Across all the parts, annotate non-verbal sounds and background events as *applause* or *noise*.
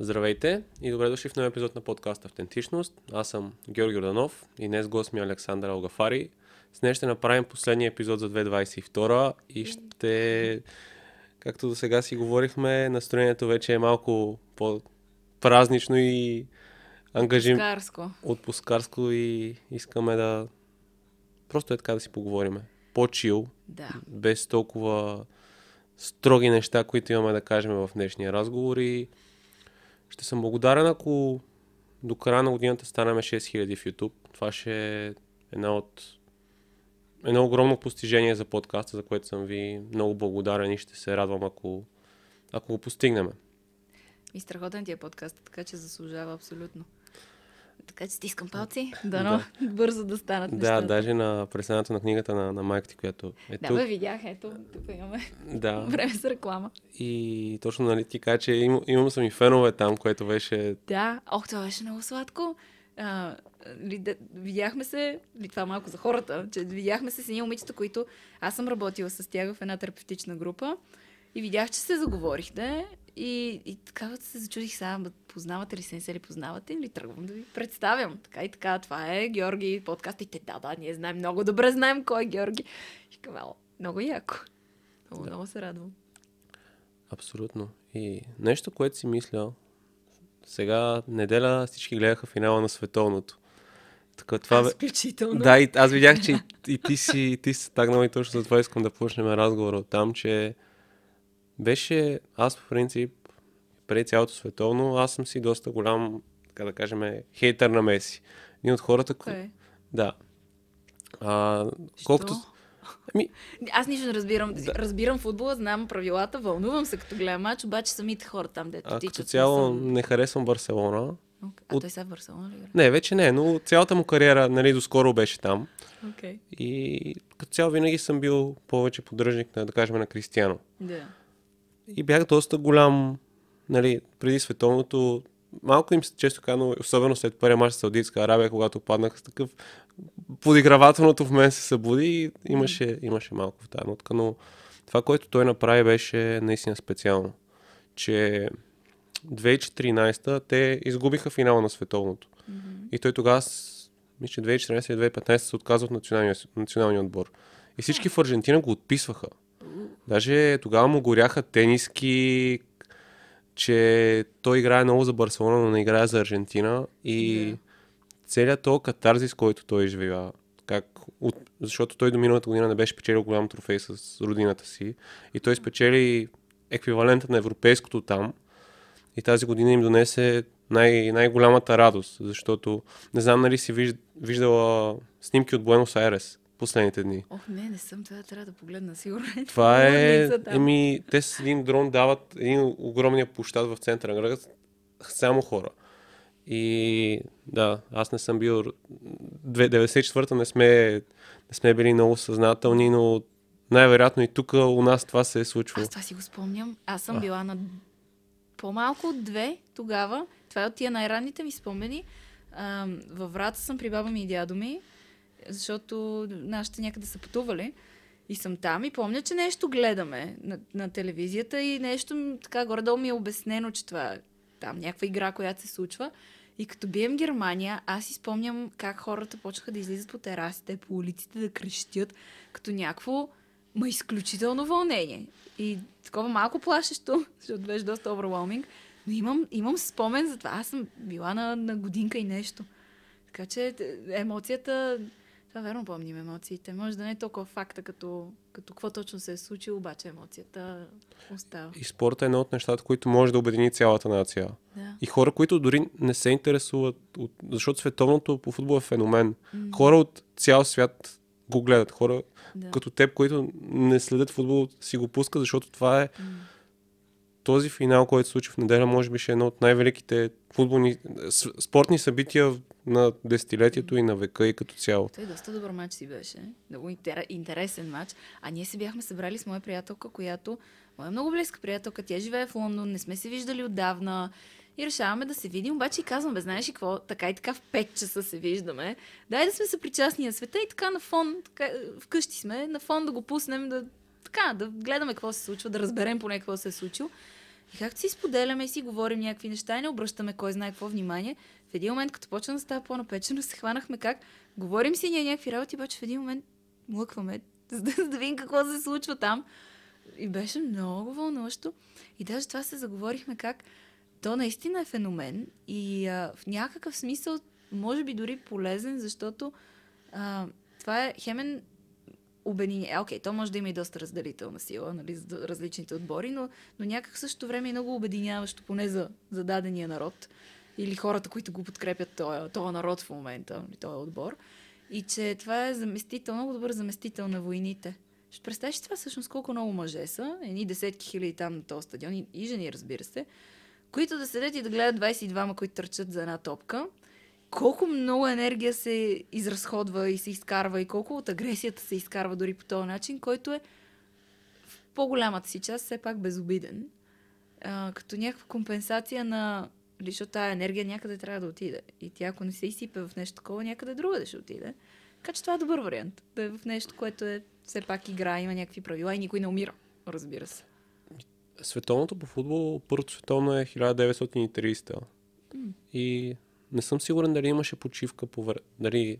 Здравейте и добре дошли в нов епизод на подкаст Автентичност. Аз съм Георги Роданов и днес гост ми е Александър Алгафари. С днес ще направим последния епизод за 2022 и ще, както до сега си говорихме, настроението вече е малко по-празнично и ангажим... Отпускарско. Отпускарско и искаме да просто е така да си поговориме. По-чил, Да. без толкова строги неща, които имаме да кажем в днешния разговор и ще съм благодарен, ако до края на годината станаме 6000 в YouTube. Това ще е една от едно огромно постижение за подкаста, за което съм ви много благодарен и ще се радвам, ако, ако го постигнем. И страхотен ти е подкаст, така че заслужава абсолютно. Така че стискам палци, *laughs* дано бързо да станат Да, нещата. даже на представянето на книгата на, на майка ти, която е Да, тук. бе, видях, ето, тук имаме *laughs* Да. *laughs* време за реклама. И точно нали ти кажа, че им, имам съм и фенове там, което беше Да, ох, това беше много сладко. А, ли, да, видяхме се, ли, това малко за хората, че видяхме се с едни момичета, които аз съм работила с тях в една терапевтична група и видях, че се заговорихте и, и така се зачудих сега, «Ма, познавате ли се, не се ли познавате или тръгвам да ви представям. Така и така, това е Георги подкаст и те, да, да, ние знаем много добре, знаем кой е Георги. И казвам, много яко. Много, Да. много се радвам. Абсолютно. И нещо, което си мисля, сега неделя всички гледаха финала на световното. Така, това. Аз включително. Да, и аз видях, че и, и ти си, ти си тагнал и точно за това искам да почнем разговора от там, че беше, аз по принцип, преди цялото световно, аз съм си доста голям, така да кажем, хейтър на Меси. Един от хората, ко... Кой е? да. А, колкото... Що? Ами, Аз нищо не разбирам. Да. Разбирам футбола, знам правилата, вълнувам се като гледам мач, обаче самите хора там, дето а, тичат. като цяло съм- не харесвам Барселона. Ок, А от- той сега в Барселона ли играе? Не, вече не, но цялата му кариера, нали, доскоро беше там. Окей. И като цяло винаги съм бил повече поддръжник на, да кажем, на Кристияно. Да. И бях доста голям, нали, преди световното. Малко им се често казано, особено след първия мач с Саудитска Арабия, когато паднах с такъв подигравателното в мен се събуди и имаше, имаше малко в тази нотка, но това, което той направи беше наистина специално. Че 2014 те изгубиха финала на световното. И той тогава, мисля, че 2014 или 2015 се отказва от националния, националния отбор. И всички в Аржентина го отписваха. Даже тогава му горяха тениски, че той играе много за Барселона, но не играе за Аржентина. И Да. целият този катарзис, който той изживява, как, от, защото той до миналата година не беше печелил голям трофей с родината си и той спечели еквивалента на европейското там и тази година им донесе най- най-голямата радост, защото не знам нали си виж, виждала снимки от Буенос Айрес последните дни. Ох, не, не съм, това трябва да погледна, сигурно. Това е, Лудница там. еми, те с един дрон дават един огромния площад в центъра на града, само хора. И да, аз не съм бил, две- 94-та не сме, не сме били много съзнателни, но най-вероятно и тук у нас това се е случвало. Аз това си го спомням. Аз съм А. била на по-малко от две тогава. Това е от тия най-ранните ми спомени. А, във Врата съм при баба ми и дядо ми, защото нашите някъде са пътували. И съм там и помня, че нещо гледаме на, на телевизията и нещо така горе-долу ми е обяснено, че това е там някаква игра, която се случва. И като бием Германия, аз си спомням как хората почнаха да излизат по терасите, по улиците, да крещят, като някакво, ма изключително вълнение. И такова малко плашещо, *laughs* защото беше доста overwhelming. Но имам, имам спомен за това. Аз съм била на, на годинка и нещо. Така че т- емоцията... Това верно помним емоциите. Може да не е толкова факта, като, като какво точно се е случило, обаче емоцията остава. И спорта е едно от нещата, които може да обедини цялата нация. Да. И хора, които дори не се интересуват, от... защото световното по футбол е феномен. Хора от цял свят го гледат. Хора Да. като теб, които не следят футбол, си го пускат, защото това е този финал, който се случи в неделя, може би ще е едно от най-великите футболни, спортни събития на десетилетието и на века и като цяло. Той доста добър матч си беше. Много интер- интересен матч. А ние се бяхме събрали с моя приятелка, която... Моя много близка приятелка. Тя живее в Лондон. Не сме се виждали отдавна. И решаваме да се видим, обаче и казвам, бе, знаеш ли какво, така и така в 5 часа се виждаме. Дай да сме съпричастни на света и така на фон, така, вкъщи сме, на фон да го пуснем, да, така, да гледаме какво се случва, да разберем поне какво се е случило. И както си споделяме и си говорим някакви неща и не обръщаме кой знае какво внимание, в един момент, като почна да става по-напечено, се хванахме как говорим си ние някакви работи, обаче в един момент млъкваме, *laughs* за да, да видим какво се случва там. И беше много вълнуващо. И даже това се заговорихме как то наистина е феномен и а, в някакъв смисъл може би дори полезен, защото а, това е хемен обединение. Окей, то може да има и доста разделителна сила, нали, за различните отбори, но, но някак също време е много обединяващо, поне за, за дадения народ или хората, които го подкрепят този, този народ в момента, нали, този отбор. И че това е заместител, много добър заместител на войните. Ще представиш това всъщност колко много мъже са, едни десетки хиляди там на този стадион и, и жени, разбира се, които да седят и да гледат 22-ма, които търчат за една топка. Колко много енергия се изразходва и се изкарва и колко от агресията се изкарва дори по този начин, който е в по-голямата си част все пак безобиден. А, като някаква компенсация на... Защото тази енергия някъде трябва да отиде. И тя, ако не се изсипе в нещо такова, някъде друга да ще отиде. Така че това е добър вариант. Да е в нещо, което е все пак игра, има някакви правила и никой не умира, разбира се. Световното по футбол, първото световно е 1930. Mm. И не съм сигурен дали имаше почивка по време. Дали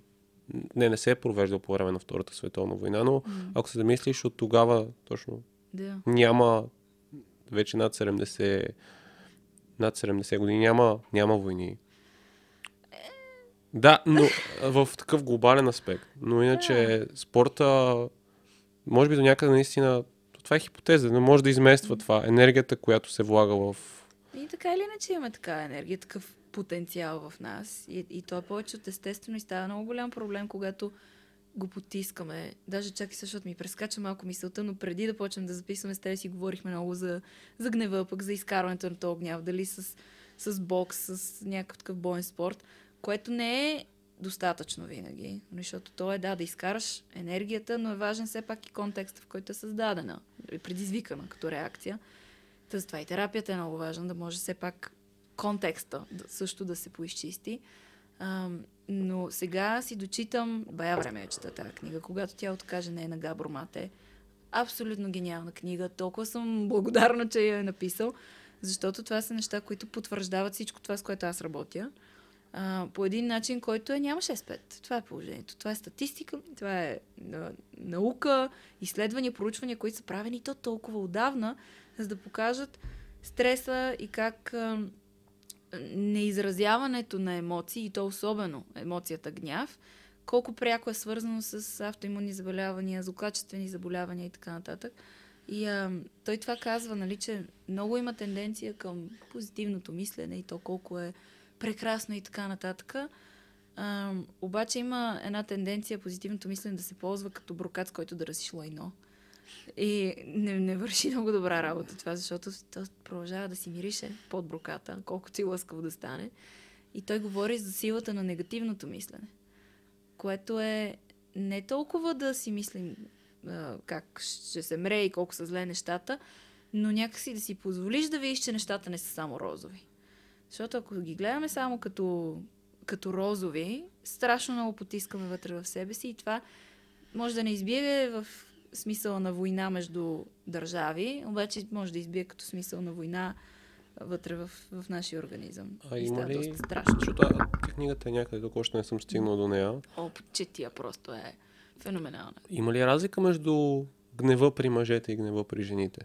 не, не се е провеждал по време на Втората световна война, но mm. ако се замислиш от тогава, точно Да. няма вече над 70 над 70 години няма, няма войни. Да, но в такъв глобален аспект. Но иначе спорта, може би до някъде наистина, това е хипотеза, не може да измества това. Енергията, която се влага в... И така или иначе имаме такава енергия, такъв потенциал в нас. И, и то е повече от естествено и става много голям проблем, когато го потискаме. Даже чак и защото ми прескача малко мисълта, но преди да почнем да записваме с теб си говорихме много за, за гнева, пък за изкарването на този гняв, дали с, с бокс, с някакъв такъв боен спорт, което не е достатъчно винаги, защото то е да, да изкараш енергията, но е важен все пак и контекста, в който е създадена, предизвикана като реакция. Та това и терапията е много важна, да може все пак контекста също да се поизчисти. А, но сега си дочитам, бая време я чета тази книга, когато тя откаже не е на Габор Мате. Абсолютно гениална книга. Толкова съм благодарна, че я е написал, защото това са неща, които потвърждават всичко това, с което аз работя. А, по един начин, който е няма 6-5. Това е положението. Това е статистика, това е а, наука, изследвания, проучвания, които са правени то толкова отдавна, за да покажат стреса и как а, неизразяването на емоции, и то особено емоцията гняв, колко пряко е свързано с автоимунни заболявания, злокачествени заболявания и така нататък. И а, той това казва, нали, че много има тенденция към позитивното мислене и то колко е прекрасно и така нататък. А, обаче има една тенденция позитивното мислене да се ползва като брокат, с който да разиш лайно. И не, не върши много добра работа това, защото то продължава да си мирише под броката, колкото и лъскаво да стане. И той говори за силата на негативното мислене, което е не толкова да си мислим а, как ще се мре и колко са зле нещата, но някакси да си позволиш да видиш, че нещата не са само розови. Защото ако ги гледаме само като, като розови, страшно много потискаме вътре в себе си и това може да не избие в смисъла на война между държави, обаче може да избие като смисъл на война вътре в, в нашия организъм. А И има ли... доста страшно. Защото а, книгата е някъде, тук още не съм стигнал до нея. О, четия просто е феноменална. Има ли разлика между гнева при мъжете и гнева при жените?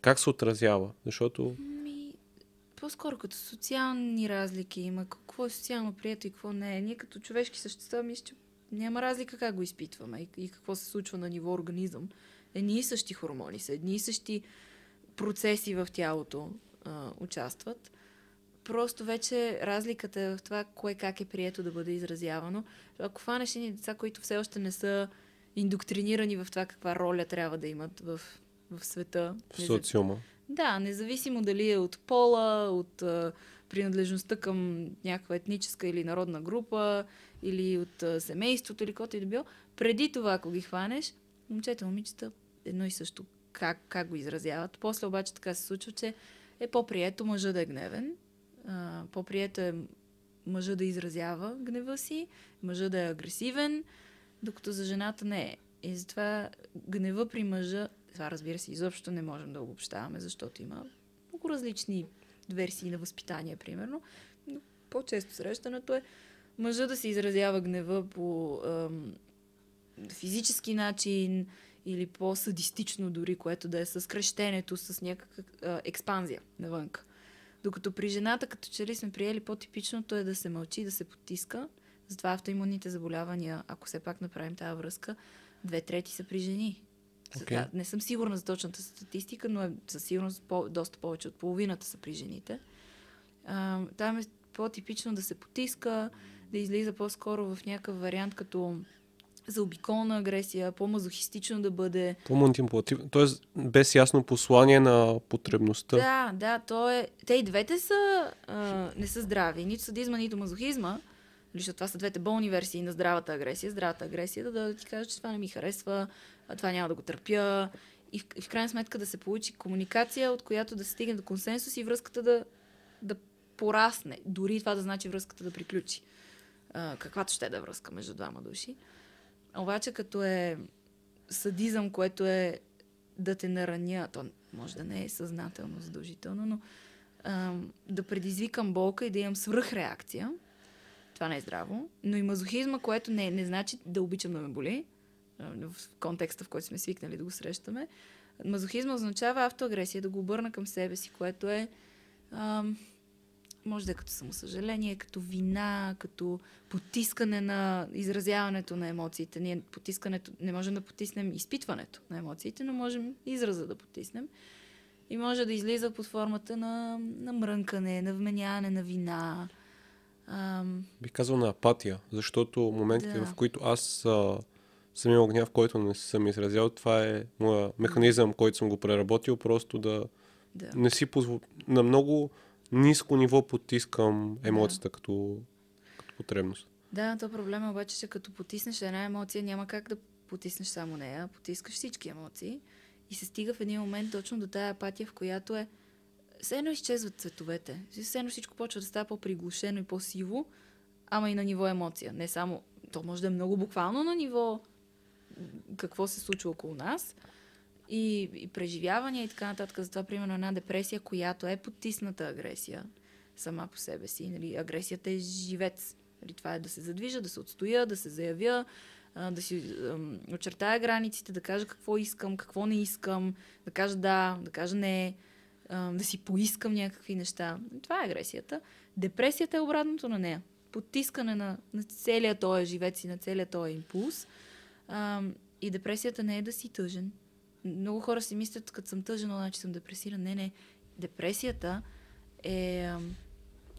Как се отразява? Защото Ми, по-скоро като социални разлики има. Какво е социално прието и какво не е. Ние като човешки същества, мисля, че няма разлика как го изпитваме и, и какво се случва на ниво организъм. Едни и същи хормони са, едни и същи процеси в тялото а, участват. Просто вече разликата е в това, кое как е прието да бъде изразявано. Ако фанеш едни деца, които все още не са индоктринирани в това каква роля трябва да имат в, в света. в социума. Да, независимо дали е от пола, от принадлежността към някаква етническа или народна група, или от семейството, или каквото и да било, преди това, ако ги хванеш, момчета, момичета, едно и също как, как го изразяват. После обаче така се случва, че е по-прието мъжа да е гневен, по-прието е мъжа да изразява гнева си, мъжа да е агресивен, докато за жената не е. И затова гнева при мъжа Това разбира се, изобщо не можем да обобщаваме, защото има много различни версии на възпитание, примерно. Но по-често срещането е мъжа да се изразява гнева по ам, физически начин или по-садистично дори, което да е с крещенето, с някаква експанзия навънка. Докато при жената, като че ли сме приели по-типичното е да се мълчи, да се потиска. Затова автоимунните заболявания, ако все пак направим тази връзка, две трети са при жени. Okay. Да, не съм сигурна за точната статистика, но е със сигурност по, доста повече от половината са при жените. А, там е по-типично да се потиска, да излиза по-скоро в някакъв вариант като за обиколна агресия, по-мазохистично да бъде. По-манипулативно, т.е. без ясно послание на потребността. Да, да, то е... Те и двете са, а, не са здрави. Нито садизма, нито мазохизма. Защото това са двете болни версии на здравата агресия. Здравата агресия да, да ти кажа, че това не ми харесва, това няма да го търпя. И в, и в крайна сметка да се получи комуникация, от която да се стигне до консенсус и връзката да, да порасне. Дори това да значи връзката да приключи. А, каквато ще е да е връзка между двама души. Обаче като е садизъм, което е да те нараня, то може да не е съзнателно задължително, но а, да предизвикам болка и да имам свръхреакция, това не е здраво. Но и мазохизма, което не, не значи да обичам да ме боли, в контекста, в който сме свикнали да го срещаме. Мазохизма означава автоагресия, да го обърна към себе си, което е ам, може да е като самосъжаление, като вина, като потискане на изразяването на емоциите. Ние потискането, не можем да потиснем изпитването на емоциите, но можем израза да потиснем. И може да излиза под формата на, на мрънкане, на вменяване на вина. Ам... Бих казал на апатия, защото моментите, да. в които аз а, съм имал гняв, който не съм изразял, това е моя механизъм, който съм го преработил, просто да, да. не си позволя. На много ниско ниво потискам емоцията да. като, като потребност. Да, то проблема е обаче, че като потиснеш една емоция, няма как да потиснеш само нея, потискаш всички емоции и се стига в един момент точно до тая апатия, в която е все едно изчезват цветовете. Все едно всичко почва да става по-приглушено и по-сиво, ама и на ниво емоция. Не само, то може да е много буквално на ниво какво се случва около нас, и, и преживявания и така нататък. Затова, примерно, една депресия, която е потисната агресия сама по себе си. Нали, агресията е живец. Нали, това е да се задвижа, да се отстоя, да се заявя, да си очертая границите, да кажа какво искам, какво не искам, да кажа да, да кажа не, да си поискам някакви неща. Това е агресията. Депресията е обратното на нея. Потискане на, на целия този живец и на целия този импулс. И депресията не е да си тъжен, много хора си мислят, като съм тъжен, значи съм депресиран. Не, не. Депресията е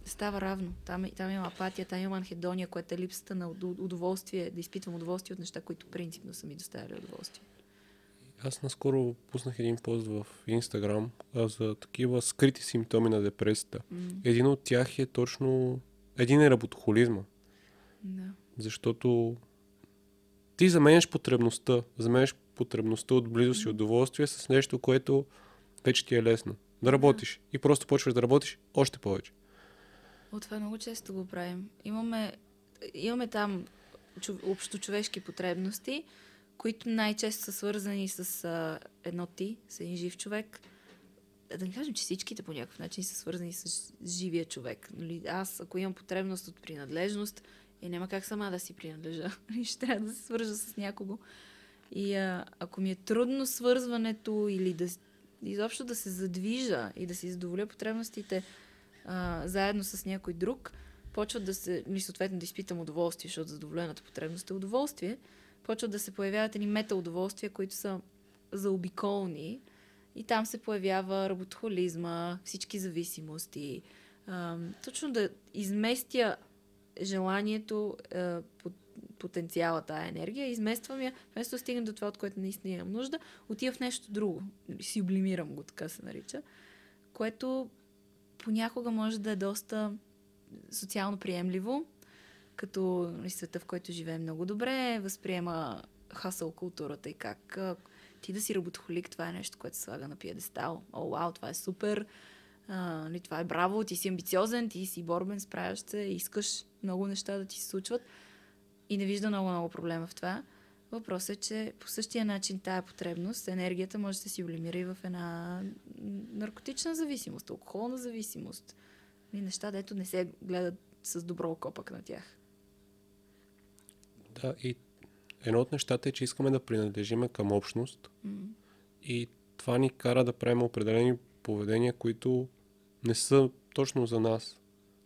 става равно. Там, там има апатия, там има анхедония, което е липсата на удоволствие, да изпитвам удоволствие от неща, които принципно са ми доставяли удоволствие. Аз наскоро пуснах един пост в Инстаграм за такива скрити симптоми на депресията. Mm. Един от тях е точно... Един е работохолизма. Да. Защото ти заменяш потребността, заменяш потребността от близост и удоволствие с нещо, което вече ти е лесно. Да работиш. И просто почваш да работиш още повече. От това много често го правим. Имаме, имаме там общочовешки потребности, които най-често са свързани с а, едно ти, с един жив човек. Да не кажем, че всичките по някакъв начин са свързани с живия човек. Нали? Аз, ако имам потребност от принадлежност, и няма как сама да си принадлежа. *laughs* Ще трябва да се свържа с някого. И а, ако ми е трудно свързването или да изобщо да се задвижа и да си задоволя потребностите а, заедно с някой друг, почват да се, или съответно да изпитам удоволствие, защото задоволената потребност е удоволствие, почват да се появяват едни метаудоволствия, които са заобиколни и там се появява работохолизма, всички зависимости. А, точно да изместя желанието, а, под потенциала, тая енергия, измествам я, вместо да стигна до това, от което наистина имам нужда, отива в нещо друго. Сиблимирам го, така се нарича. Което понякога може да е доста социално приемливо, като нали, света, в който живеем много добре, възприема хасъл културата и как ти да си работохолик, това е нещо, което се слага на пиедестал. О, вау, това е супер. А, нали, това е браво, ти си амбициозен, ти си борбен, справяш се, искаш много неща да ти се случват и не вижда много-много проблема в това. Въпросът е, че по същия начин тая потребност, енергията може да се сублимира и в една наркотична зависимост, алкохолна зависимост. И неща, дето не се гледат с добро око пък на тях. Да, и едно от нещата е, че искаме да принадлежиме към общност М. и това ни кара да правим определени поведения, които не са точно за нас.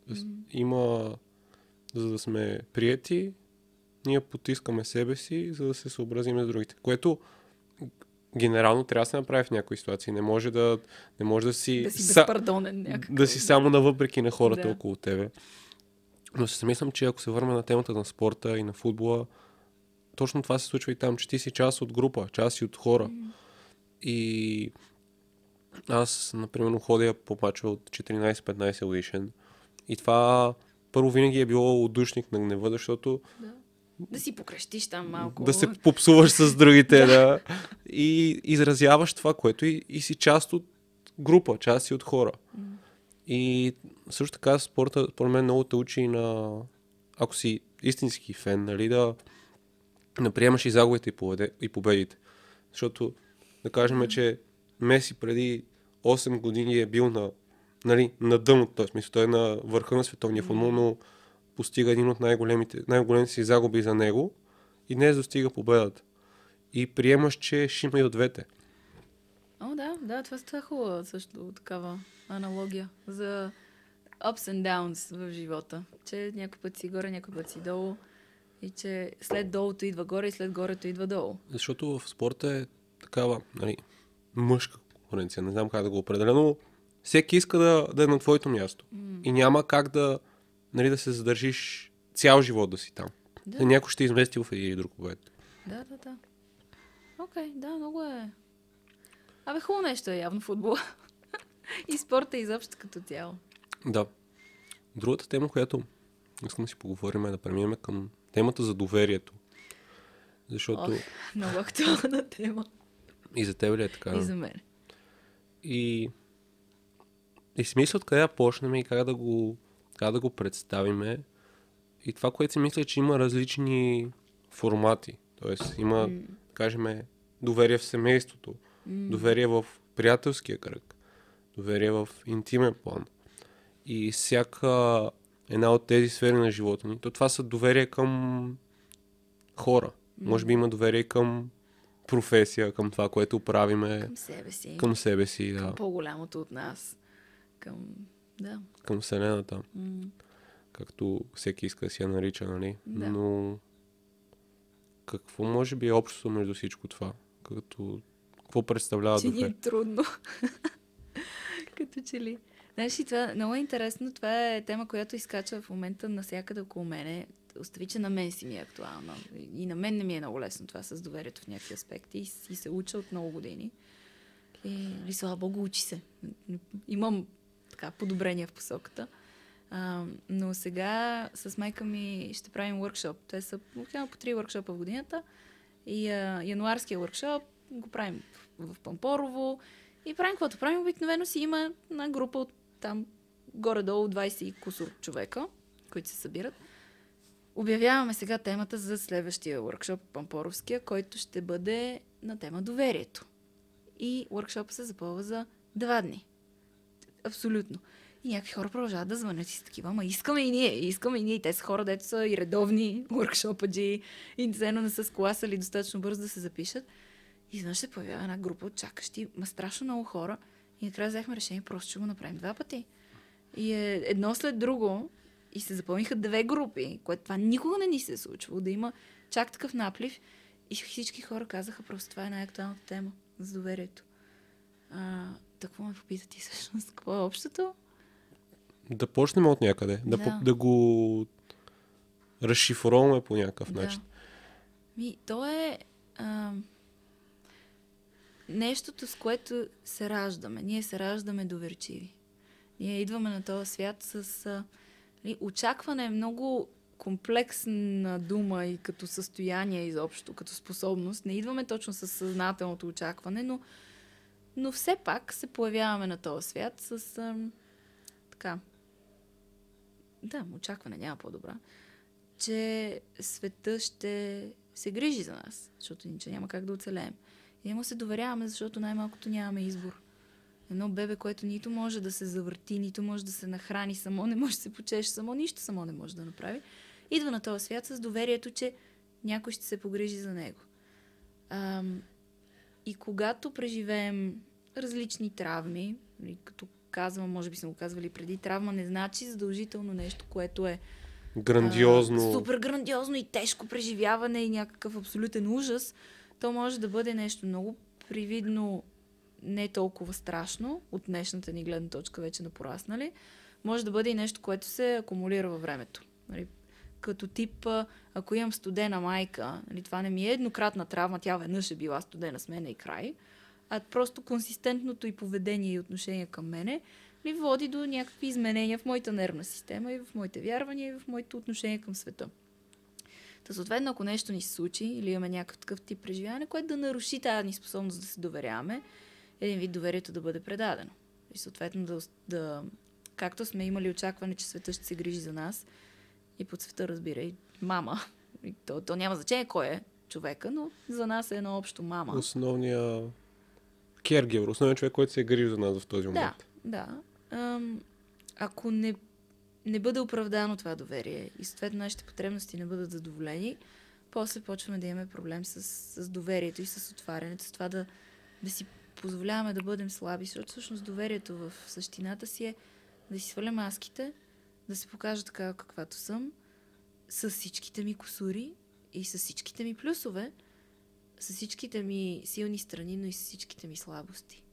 М. Има, за да сме прияти, ние потискаме себе си, за да се съобразим с другите. Което генерално трябва да се направи в някои ситуации. Не може да, не може да си, Да си са- безпардонен някакъв. да си само навъпреки на хората Да. около тебе. Но се мислям, че ако се върнем на темата на спорта и на футбола, точно това се случва и там, че ти си част от група, част си от хора. М. И аз, например, ходя по мачове от 14-15 годишен. И това първо винаги е било отдушник на гнева, защото Да. да си покрещиш там малко. да се попсуваш с другите, *laughs* да. И изразяваш това, което и, и си част от група, част си от хора. И също така спорта, според мен, много те учи на, ако си истински фен, нали, да, да приемаш и загубите и, победе, и победите. Защото, да кажем, че Меси преди 8 години е бил на, нали, на дъното, т.е. смисъл, той е на върха на световния футбол, но постига един от най-големите, най-големите си загуби за него и днес достига победата. И приемаш, че ще има и от двете. О, да, да, това, е хубава също такава аналогия за ups and downs в живота. Че някой път си горе, някой път си долу. И че след долуто идва горе и след горето идва долу. Защото в спорта е такава, нали, мъжка конкуренция, не знам как да го определя, но всеки иска да, да е на твоето място. М. И няма как да, нали, да се задържиш цял живот да си там. Да. Да. Някой ще измести в един или друг побед. Да, да, да. Окей, да, много е. Абе, хубаво нещо е явно футбол. *laughs* и спорта изобщо като цяло. Да. Другата тема, която искам да си поговорим е да преминем към темата за доверието. Защото Ох, много актуална тема. И за теб ли е така? И за мен. И, и си мисля откъде да почнем и как да го, как да го представиме. И това, което си мисля, е, че има различни формати. Тоест има, да кажем, доверие в семейството, М. доверие в приятелския кръг, доверие в интимен план. И всяка една от тези сфери на живота ни, то това са доверие към хора. Може би има доверие към професия, към това, което правиме, Към себе си. към себе си, да. към по-голямото от нас. Към... Да. към Вселената, М. както всеки иска да си я нарича, нали? Да. Но какво може би е общото между всичко това? Като... Какво представлява че ни е трудно. *laughs* Като че ли. Знаеш ли, това много е интересно. Това е тема, която изкача в момента навсякъде около мене. Остави, че на мен си ми е актуална. И на мен не ми е много лесно това с доверието в някакви аспекти. И, и се уча от много години. И, нали, слава Богу, учи се. Имам така подобрения в посоката. А, но сега с майка ми ще правим workshop. Те са обикновено по три workshopа в годината. И а, януарския workshop го правим в, в Пампорово. И правим каквото правим. Обикновено си има една група от там горе-долу 20 и кусор човека, които се събират. Обявяваме сега темата за следващия workshop, Пампоровския, който ще бъде на тема доверието. И workshop се запълва за два дни. Абсолютно. И някакви хора продължават да звънят и са такива, ама искаме и ние, искаме и ние. И те са хора, дето са и редовни workshopаджи и ценно не са скласали достатъчно бързо да се запишат. И изведнъж се появява една група от чакащи, ма страшно много хора. И накрая взехме решение, просто ще го направим два пъти. И е едно след друго, и се запълниха две групи, което това никога не ни се е случвало, да има чак такъв наплив. И всички хора казаха, просто това е най-актуалната тема за доверието. А, какво ме попита ти всъщност? Какво е общото? Да почнем от някъде. Да, Да. да. го разшифроваме по някакъв Да. начин. Ми, то е а, нещото, с което се раждаме. Ние се раждаме доверчиви. Ние идваме на този свят с а, очакване е много комплексна дума и като състояние изобщо, като способност. Не идваме точно с съзнателното очакване, но, но все пак се появяваме на този свят с а, така. Да, очакване няма по-добра че света ще се грижи за нас, защото иначе няма как да оцелеем. И му се доверяваме, защото най-малкото нямаме избор. Едно бебе, което нито може да се завърти, нито може да се нахрани само, не може да се почеше само, нищо само не може да направи. Идва на този свят с доверието, че някой ще се погрижи за него. Ам, и когато преживеем различни травми, нали, като казвам, може би съм го казвали преди, травма не значи задължително нещо, което е Грандиозно. а, супер грандиозно и тежко преживяване и някакъв абсолютен ужас. То може да бъде нещо много привидно, не толкова страшно, от днешната ни гледна точка вече на пораснали. Може да бъде и нещо, което се акумулира във времето. Нали, като тип, ако имам студена майка, нали, това не ми е еднократна травма, тя веднъж е била студена с мене и край, а просто консистентното и поведение и отношение към мене ми води до някакви изменения в моята нервна система и в моите вярвания и в моето отношение към света. Та съответно, ако нещо ни се случи или имаме някакъв такъв тип преживяване, което да наруши тази ни способност да се доверяваме, един вид доверието да бъде предадено. И съответно да, да както сме имали очакване, че света ще се грижи за нас, и под света разбира и мама. И то, то няма значение кой е човека, но за нас е едно общо мама. Основния кергевър, основният човек, който се е грижил за нас в този момент. Да, да. Ам, ако не, не бъде оправдано това доверие и съответно нашите потребности не бъдат задоволени, после почваме да имаме проблем с, с доверието и с отварянето, с това да, да си позволяваме да бъдем слаби, защото всъщност доверието в същината си е да си сваля маските, да се покажа така каквато съм, с всичките ми косури и с всичките ми плюсове, с всичките ми силни страни, но и с всичките ми слабости.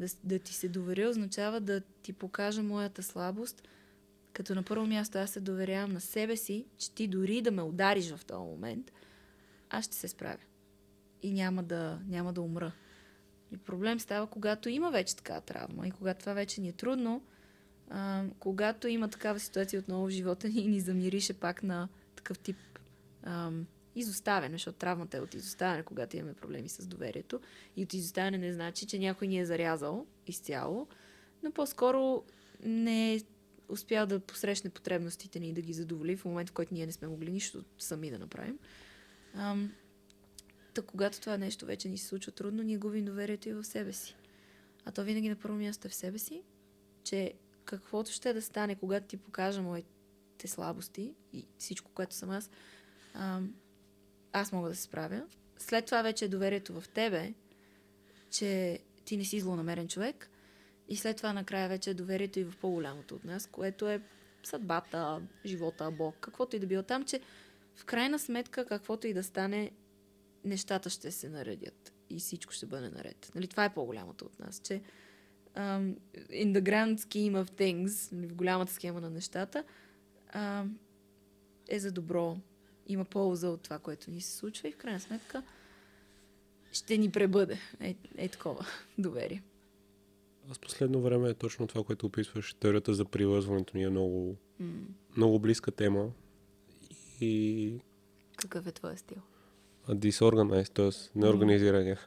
Да, да ти се доверя означава да ти покажа моята слабост, като на първо място аз се доверявам на себе си, че ти дори да ме удариш в този момент, аз ще се справя. И няма да, няма да умра. И проблем става, когато има вече такава травма и когато това вече ни е трудно, а, когато има такава ситуация отново в живота ни и ни замирише пак на такъв тип а, изоставяне, защото травмата е от изоставяне, когато имаме проблеми с доверието. И от изоставяне не значи, че някой ни е зарязал изцяло, но по-скоро не е успял да посрещне потребностите ни и да ги задоволи в момент, в който ние не сме могли нищо сами да направим. Ам, Та когато това нещо вече ни се случва трудно, ние губим доверието и в себе си. А то винаги на първо място е в себе си, че каквото ще да стане, когато ти покажа моите слабости и всичко, което съм аз, аз мога да се справя. След това вече е доверието в тебе, че ти не си злонамерен човек. И след това накрая вече е доверието и в по-голямото от нас, което е съдбата, живота, Бог, каквото и да било там, че в крайна сметка, каквото и да стане, нещата ще се наредят и всичко ще бъде наред. Нали, това е по-голямото от нас, че um, in the grand scheme of things, нали, в голямата схема на нещата, um, е за добро. Има полза от това, което ни се случва и в крайна сметка ще ни пребъде. Е, е такова *laughs* доверие. Аз последно време е точно това, което описваш. Теорията за привързването ни е много, М- много близка тема. И Какъв е твоя стил? Disorganized, т.е. неорганизирания.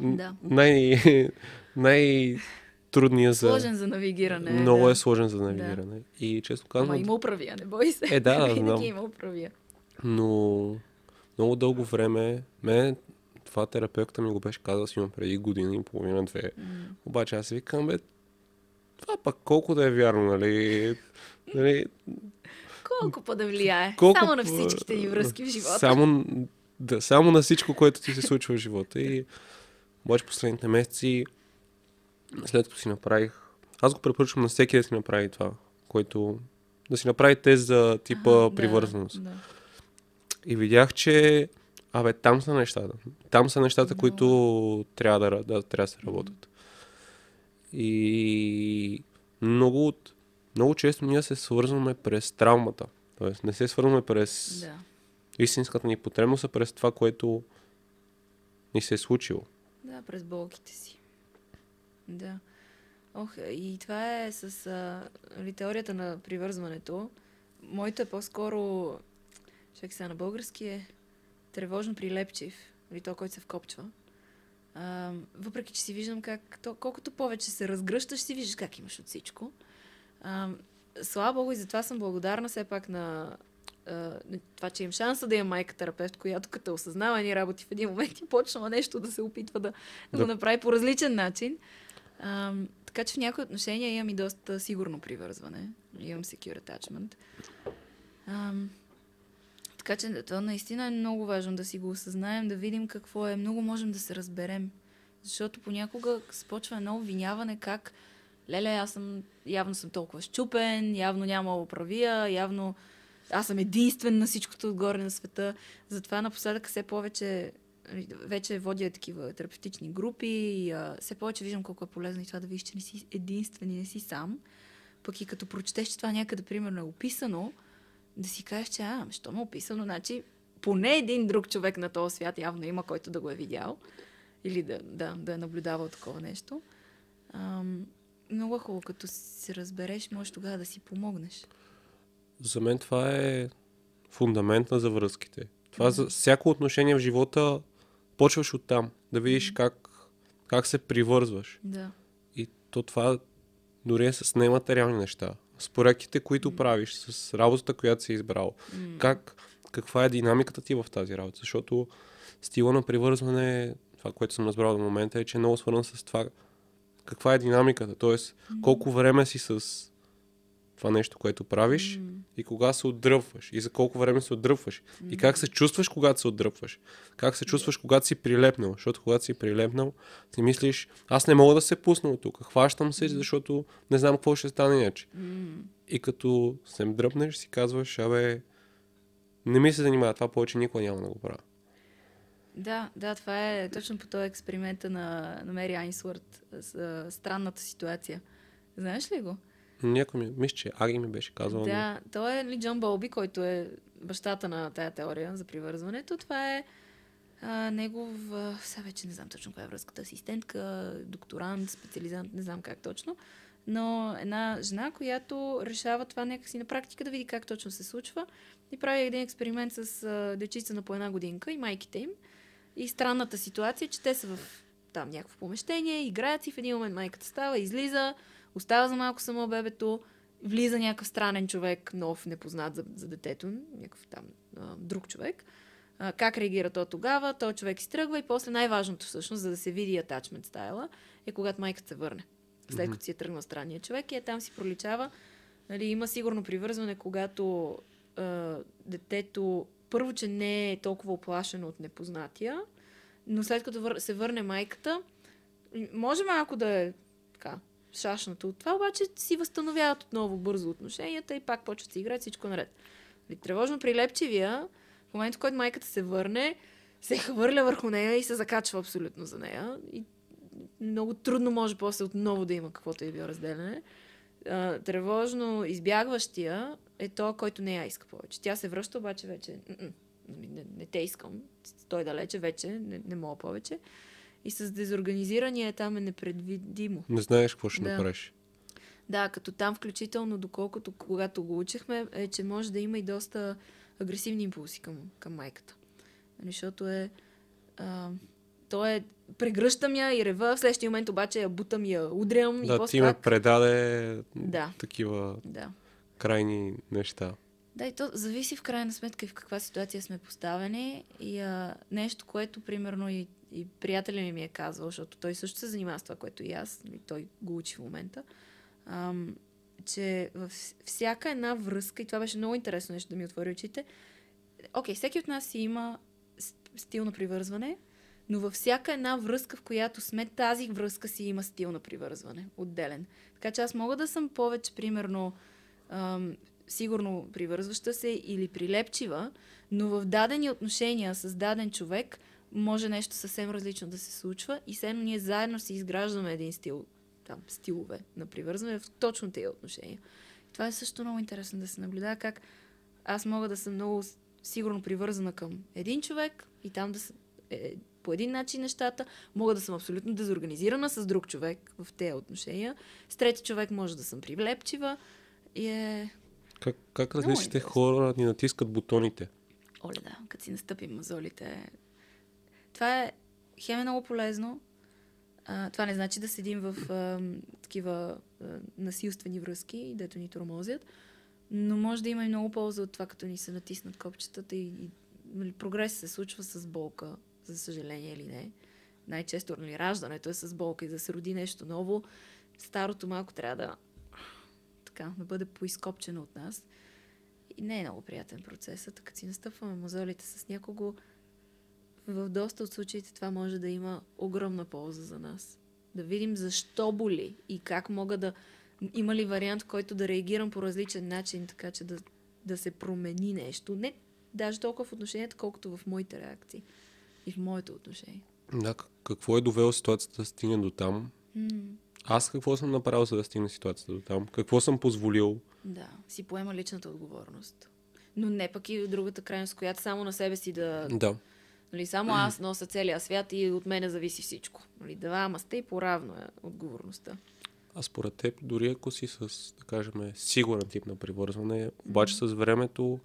Да. Най, *laughs* най-трудният за... Сложен за навигиране. Много да. е сложен за навигиране. И често Ама казвам, има управия, не бой се. Е, да, *laughs* да, знам. Има управия. но много дълго време, мен това терапевта ми го беше казал си има преди година и половина-две. М. Обаче аз викам, бе, това пък колко да е вярно, нали? нали Колко па да влияе? колко Само на всичките ни връзки в живота. Само, да, само на всичко, което ти се случва в живота. И обаче последните месеци, след като си направих, аз го препоръчвам на всеки да си направи това, който да си направи тест за типа да, привързаност. Да. И видях, че абе, там са нещата. Там са нещата, Много. които трябва да, да, трябва да се работят. И много много често ние се свързваме през травмата. Тоест не се свързваме през да. Истинската ни потребност, а през това, което ни се е случило. Да, през болките си. Да. Ох, и това е с а, нали, теорията на привързването. Моето е по-скоро, чак сега на български е тревожно прилепчив, или то, който се вкопчва. А, въпреки, че си виждам как, то, колкото повече се разгръщаш, си виждаш как имаш от всичко. А, слава Богу и затова съм благодарна все пак на а, това, че имам шанса да имам майка терапевт, която като осъзнава ни работи в един момент и почна нещо да се опитва да, да, да. го направи по различен начин. А, така че в някои отношения имам и доста сигурно привързване. Имам secure attachment. А, така че това наистина е много важно да си го осъзнаем, да видим какво е. Много можем да се разберем. Защото понякога спочва едно обвиняване как леле, аз съм, явно съм толкова щупен, явно няма оправия, явно аз съм единствен на всичкото отгоре на света. Затова напоследък все повече вече водя такива терапевтични групи и а, все повече виждам колко е полезно и това да видиш, че не си единствен и не си сам. Пък и като прочетеш, че това някъде, примерно, е описано, да си кажеш, че, а, що ме е описано, значи поне един друг човек на този свят явно има, който да го е видял или да, да, да е наблюдавал такова нещо. Ам, много хубаво, като се разбереш, можеш тогава да си помогнеш. За мен това е фундамент за връзките. Това за всяко отношение в живота почваш от там, да видиш как, как се привързваш. Да. И то това дори е с нематериални неща. С проектите, които mm-hmm. правиш, с работата, която си избрал. Mm-hmm. Как, каква е динамиката ти в тази работа? Защото стила на привързване, това, което съм разбрал до момента, е, че е много свързан с това каква е динамиката. Mm-hmm. колко време си с това нещо, което правиш mm. и кога се отдръпваш и за колко време се отдръпваш mm. и как се чувстваш, когато се отдръпваш. Как се чувстваш, когато си прилепнал, защото когато си прилепнал, си мислиш, аз не мога да се пусна от тук, хващам се, защото не знам какво ще стане иначе. Mm. И като се дръпнеш, си казваш, абе, не ми се занимава, това повече никога няма да го правя. Да, да, това е точно по този експеримента на, на Мери Айнсворт с странната ситуация. Знаеш ли го? Някой ми, мисля, че Аги ми беше казал. Да, той е ли Джон Болби, който е бащата на тая теория за привързването. Това е а, негов, сега вече не знам точно коя е връзката, асистентка, докторант, специализант, не знам как точно, но една жена, която решава това някакси на практика да види как точно се случва и прави един експеримент с а, дечица на по една годинка и майките им. И странната ситуация, че те са в там някакво помещение, играят си, в един момент майката става, излиза, остава за малко само бебето, влиза някакъв странен човек, нов, непознат за, за детето, някакъв там а, друг човек. А, как реагира то тогава? Той човек изтръгва и после най-важното всъщност, за да се види атачмент стайла, е когато майката се върне. След като си е тръгнал странния човек и е там си проличава. Нали, има сигурно привързване, когато а, детето първо, че не е толкова оплашено от непознатия, но след като се върне майката, може малко да е така, шашнато от това, обаче си възстановяват отново бързо отношенията и пак почват да играят всичко наред. Нали, тревожно прилепчивия, в момента, в който майката се върне, се *laughs* хвърля върху нея и се закачва абсолютно за нея. И много трудно може после отново да има каквото е било разделяне. тревожно избягващия е то, който не я иска повече. Тя се връща, обаче вече нали, не, не те искам. Той далече вече, не, не мога повече. И с дезорганизирания там е непредвидимо. Не знаеш какво ще да. направиш. Да, като там включително, доколкото когато го учихме, е, че може да има и доста агресивни импулси към, към майката. Нали, защото е... А, то е прегръщам я и рева, в следващия момент обаче я бутам и я удрям. Да, и ти ме предаде да. такива да. крайни неща. Да, и то зависи в крайна сметка и в каква ситуация сме поставени. И а, нещо, което примерно и и приятеля ми ми е казвал, защото той също се занимава с това, което и аз, и той го учи в момента, ам, че във всяка една връзка, и това беше много интересно нещо да ми отвори очите, окей, okay, всеки от нас има стил на привързване, но във всяка една връзка, в която сме, тази връзка си има стил на привързване, отделен. Така че аз мога да съм повече, примерно, ам, сигурно привързваща се или прилепчива, но в дадени отношения с даден човек – може нещо съвсем различно да се случва и все ние заедно си изграждаме един стил, там, стилове на привързване в точно тези отношения. И това е също много интересно да се наблюдава как аз мога да съм много сигурно привързана към един човек и там да са е, по един начин нещата, мога да съм абсолютно дезорганизирана с друг човек в тези отношения. С трети човек може да съм привлепчива и е... Как, как различните хора ни натискат бутоните? Оле, да, като си настъпим мазолите, това е хем е много полезно. А, това не значи да седим в а, такива а, насилствени връзки, дето ни тормозят. Но може да има и много полза от това, като ни се натиснат копчетата и, и нали, прогрес се случва с болка, за съжаление или не. Най-често нали, раждането е с болка и да се роди нещо ново. Старото малко трябва да така, да бъде поизкопчено от нас. И не е много приятен процес. Така си настъпваме мозолите с някого, в доста от случаите това може да има огромна полза за нас. Да видим защо боли и как мога да... Има ли вариант, който да реагирам по различен начин, така че да, да се промени нещо. Не даже толкова в отношенията, колкото в моите реакции и в моето отношение. Да, какво е довело ситуацията да стигне до там? Аз какво съм направил, за да стигне ситуацията до там? Какво съм позволил? да, си поема личната отговорност. Но не пък и другата крайност, която само на себе си да... Да. Нали, само аз нося целия свят и от мене зависи всичко. Нали, да, ама сте и поравно е отговорността. А според теб, дори ако си с, да кажем, сигурен тип на привързване, обаче с времето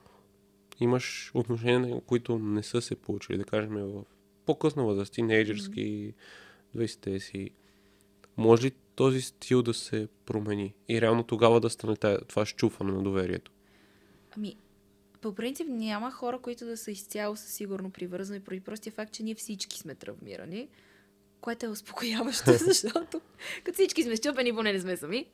имаш отношения, които не са се получили, да кажем, в по-късна възраст, тинейджърски, 20-те си. Може ли този стил да се промени и реално тогава да стане това щупване на доверието? Ами, по принцип няма хора, които да са изцяло със сигурно привързани, поради простия факт, че ние всички сме травмирани, което е успокояващо, *laughs* защото като всички сме щупени, поне не сме сами.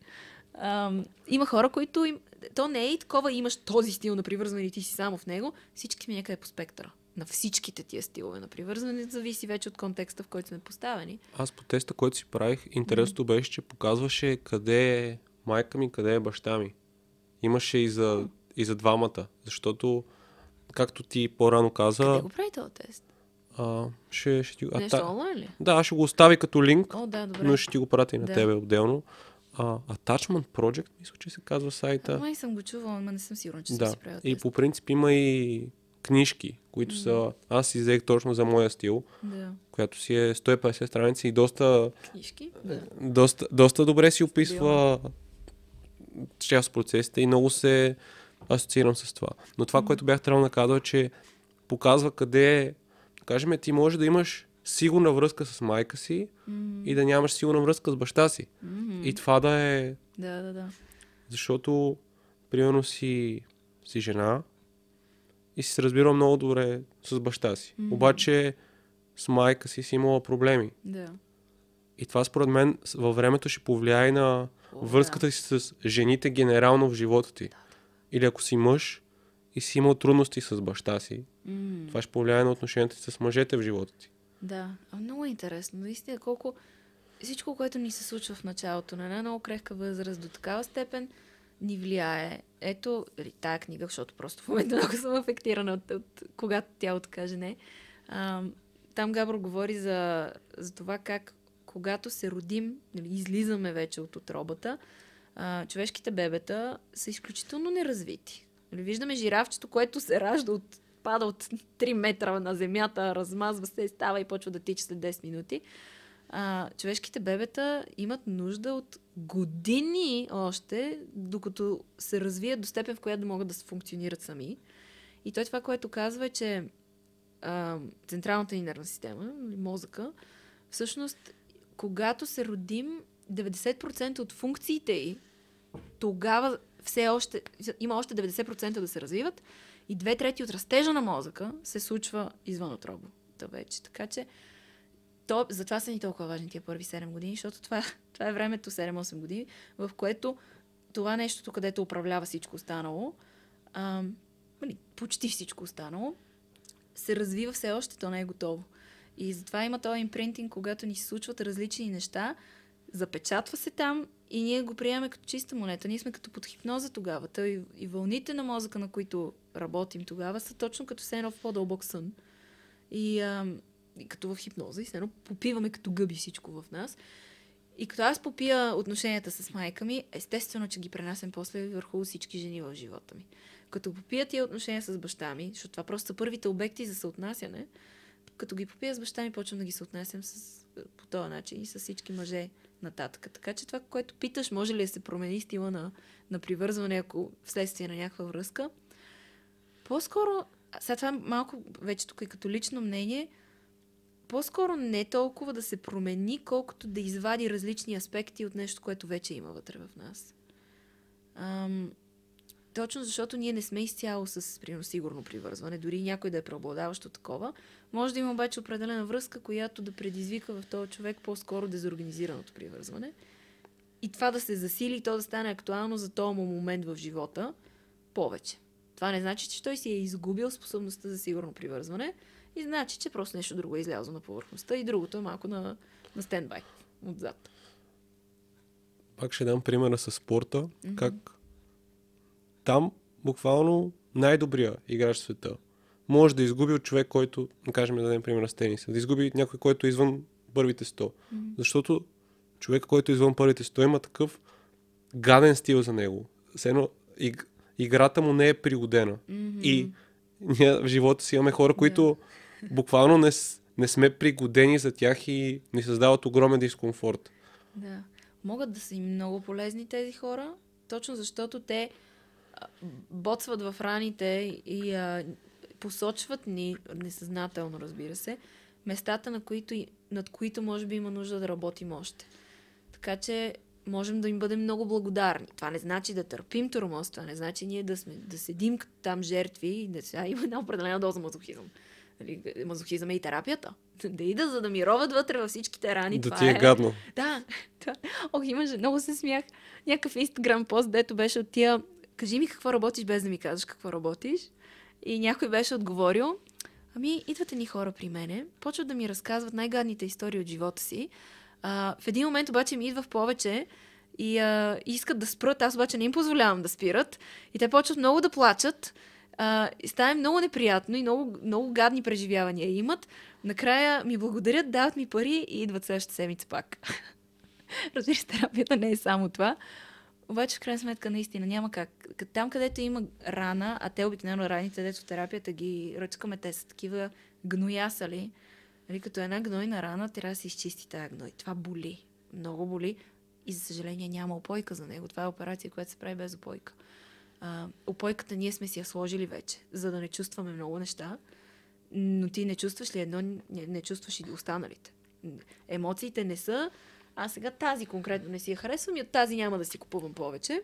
Ам, има хора, които им... То не е и такова, имаш този стил на привързване и ти си само в него. Всички сме някъде по спектъра. На всичките тия стилове на привързване зависи вече от контекста, в който сме поставени. Аз по теста, който си правих, интересното беше, че показваше къде е майка ми, къде е баща ми. Имаше и за, и за двамата, защото, както ти по-рано каза, Къде го прави този тест? а, ще, ще ти. А, Нещо та, онлайн ли? да, ще го остави като линк, О, да, добре. но ще ти го пратя и на Да. тебе отделно. А, Attachment Project, мисля, че се казва сайта. Май съм го чувала, но не съм сигурна, че съм Да, си правила и тест. по принцип има и книжки, които са... Аз си взех точно за моя стил, Да. която си е 150 страници и доста Книжки? Да. доста, доста добре си описва част от процесите и много се асоциирам с това. Но това, което бях трябвало да казал, е, че показва къде е, да кажем, ти може да имаш сигурна връзка с майка си и да нямаш сигурна връзка с баща си. Мгм. И това да е, Да, да, да. защото примерно си, си жена и си се разбира много добре с баща си. Обаче с майка си си имала проблеми. Да. И това според мен във времето ще повлияе на О, връзката си с жените генерално в живота ти. Или ако си мъж и си имал трудности с баща си, М, това ще повлияе на отношенията си с мъжете в живота ти. Да. А, много е интересно. Наистина, колко всичко, което ни се случва в началото на една много крехка възраст до такава степен ни влияе. Ето, или тая книга, защото просто в момента *laughs* много съм афектирана от, от когато тя откаже не. А, там Габро говори за, за това как когато се родим, нали, излизаме вече от отробата, човешките бебета са изключително неразвити. Нали, виждаме жирафчето, което се ражда от пада от 3 метра на земята, размазва се, става и почва да тича след 10 минути. А, човешките бебета имат нужда от години още, докато се развият до степен, в която могат да се функционират сами. И той това, което казва е, че а, централната ни нервна система, нали, мозъка, всъщност, когато се родим, 90% от функциите й, тогава все още, има още 90% да се развиват и две трети от растежа на мозъка се случва извън отробата вече. Така че то, затова са ни толкова важни тия първи 7 години, защото това, *laughs* това е времето 7-8 години, в което това нещото, където управлява всичко останало, а, нали, почти всичко останало, се развива все още, то не е готово. И затова има този импринтинг, когато ни се случват различни неща, запечатва се там и ние го приемаме като чиста монета. Ние сме като под хипноза тогава. Той и, и вълните на мозъка, на които работим тогава, са точно като все едно в по-дълбок сън. И, а, и като в хипноза. И все едно попиваме като гъби всичко в нас. И като аз попия отношенията с майка ми, естествено, че ги пренасям после върху всички жени в живота ми. Като попия тия отношения с баща ми, защото това просто са първите обекти за съотнасяне, като ги попия с баща ми, почвам да ги съотнасям с, по този начин и с всички мъже нататък. Така че това, което питаш, може ли да се промени стила на, на привързване, ако вследствие на някаква връзка, по-скоро, сега това малко вече тук и като лично мнение, по-скоро не толкова да се промени, колкото да извади различни аспекти от нещо, което вече има вътре в нас. Ам, точно защото ние не сме изцяло с примерно, сигурно привързване, дори някой да е преобладаващо такова. Може да има обаче определена връзка, която да предизвика в този човек по-скоро дезорганизираното привързване. И това да се засили и то да стане актуално за този му момент в живота повече. Това не значи, че той си е изгубил способността за сигурно привързване и значи, че просто нещо друго е излязло на повърхността и другото е малко на, на стендбай отзад. Пак ще дам примера с спорта, mm-hmm. как там буквално най-добрия играч в света може да изгуби от човек, който, да кажем, да дадем пример с тениса, да изгуби някой, който е извън първите 100. Mm-hmm. Защото човек, който е извън първите 100, има такъв гаден стил за него. Все иг, играта му не е пригодена. Mm-hmm. И ние в живота си имаме хора, които yeah. буквално не, не сме пригодени за тях и ни създават огромен дискомфорт. Да. Могат да са и много полезни тези хора, точно защото те боцват в раните и а, посочват ни, несъзнателно разбира се, местата, на които, над които може би има нужда да работим още. Така че можем да им бъдем много благодарни. Това не значи да търпим тормоз, това не значи ние да, сме, да седим там жертви и да сега има една определена доза мазохизъм. Нали, мазохизъм е и терапията. Да ида, за да ми роват вътре във всичките рани. Да това ти е, е гадно. Да. *laughs* Това... Ох, имаше, много се смях. Някакъв инстаграм пост, дето беше от тия кажи ми какво работиш, без да ми казваш какво работиш. И някой беше отговорил, ами идвате ни хора при мене, почват да ми разказват най-гадните истории от живота си. А, в един момент обаче ми идва в повече и а, искат да спрат, аз обаче не им позволявам да спират. И те почват много да плачат. А, и става много неприятно и много, много гадни преживявания имат. Накрая ми благодарят, дават ми пари и идват следващата седмица пак. *laughs* Разбира се, терапията не е само това. Обаче, в крайна сметка, наистина няма как. Там, където има рана, а те обикновено раните, дето в терапията ги ръчкаме, те са такива гноясали. Нали, като една гнойна рана, трябва да се изчисти тази гной. Това боли. Много боли. И за съжаление няма опойка за него. Това е операция, която се прави без опойка. А, опойката ние сме си я сложили вече, за да не чувстваме много неща. Но ти не чувстваш ли едно, не, не чувстваш и останалите. Емоциите не са а сега тази конкретно не си я харесвам и от тази няма да си купувам повече.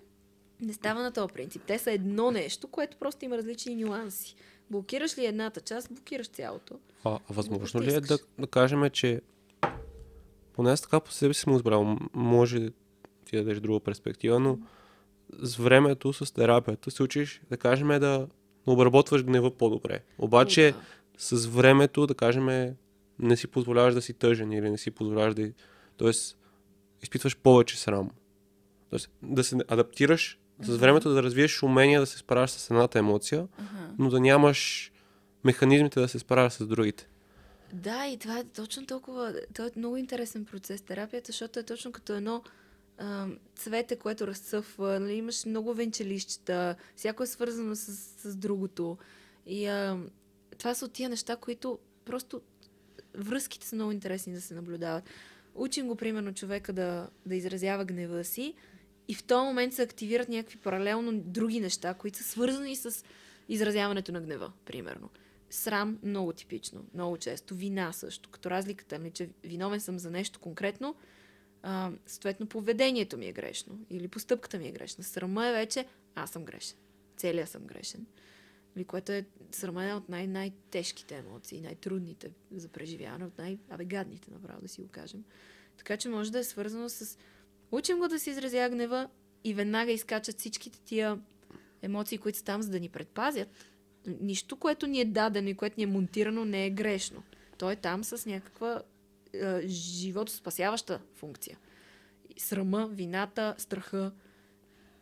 Не става на този принцип. Те са едно нещо, което просто има различни нюанси. Блокираш ли едната част, блокираш цялото. А, а възможно ли е да, да кажем, че поне аз така по себе си съм избрал, може ти да дадеш друга перспектива, но с времето, с терапията се учиш, да кажем, да обработваш гнева по-добре. Обаче да. с времето, да кажем, не си позволяваш да си тъжен или не си позволяваш да... Тоест, изпитваш повече срам. Тоест, да се адаптираш с времето да развиеш умения да се справяш с едната емоция, uh-huh. но да нямаш механизмите да се справяш с другите. Да, и това е точно толкова. Това е много интересен процес, терапията, защото е точно като едно а, цвете, което разцъфва. Нали, имаш много венчелищата, всяко е свързано с, с другото. И а, това са от тия неща, които просто връзките са много интересни да се наблюдават. Учим го, примерно, човека да, да изразява гнева си и в този момент се активират някакви паралелно други неща, които са свързани с изразяването на гнева, примерно. Срам много типично, много често. Вина също. Като разликата ми, че виновен съм за нещо конкретно, а, съответно поведението ми е грешно или постъпката ми е грешна. Срама е вече аз съм грешен. Целият съм грешен. Или което е срама е от най- най-тежките емоции, най-трудните за преживяване, от най-абегадните, направо да си го кажем. Така че може да е свързано с... Учим го да се изразява гнева и веднага изкачат всичките тия емоции, които са там, за да ни предпазят. Нищо, което ни е дадено и което ни е монтирано, не е грешно. То е там с някаква е, животоспасяваща функция. Срама, вината, страха.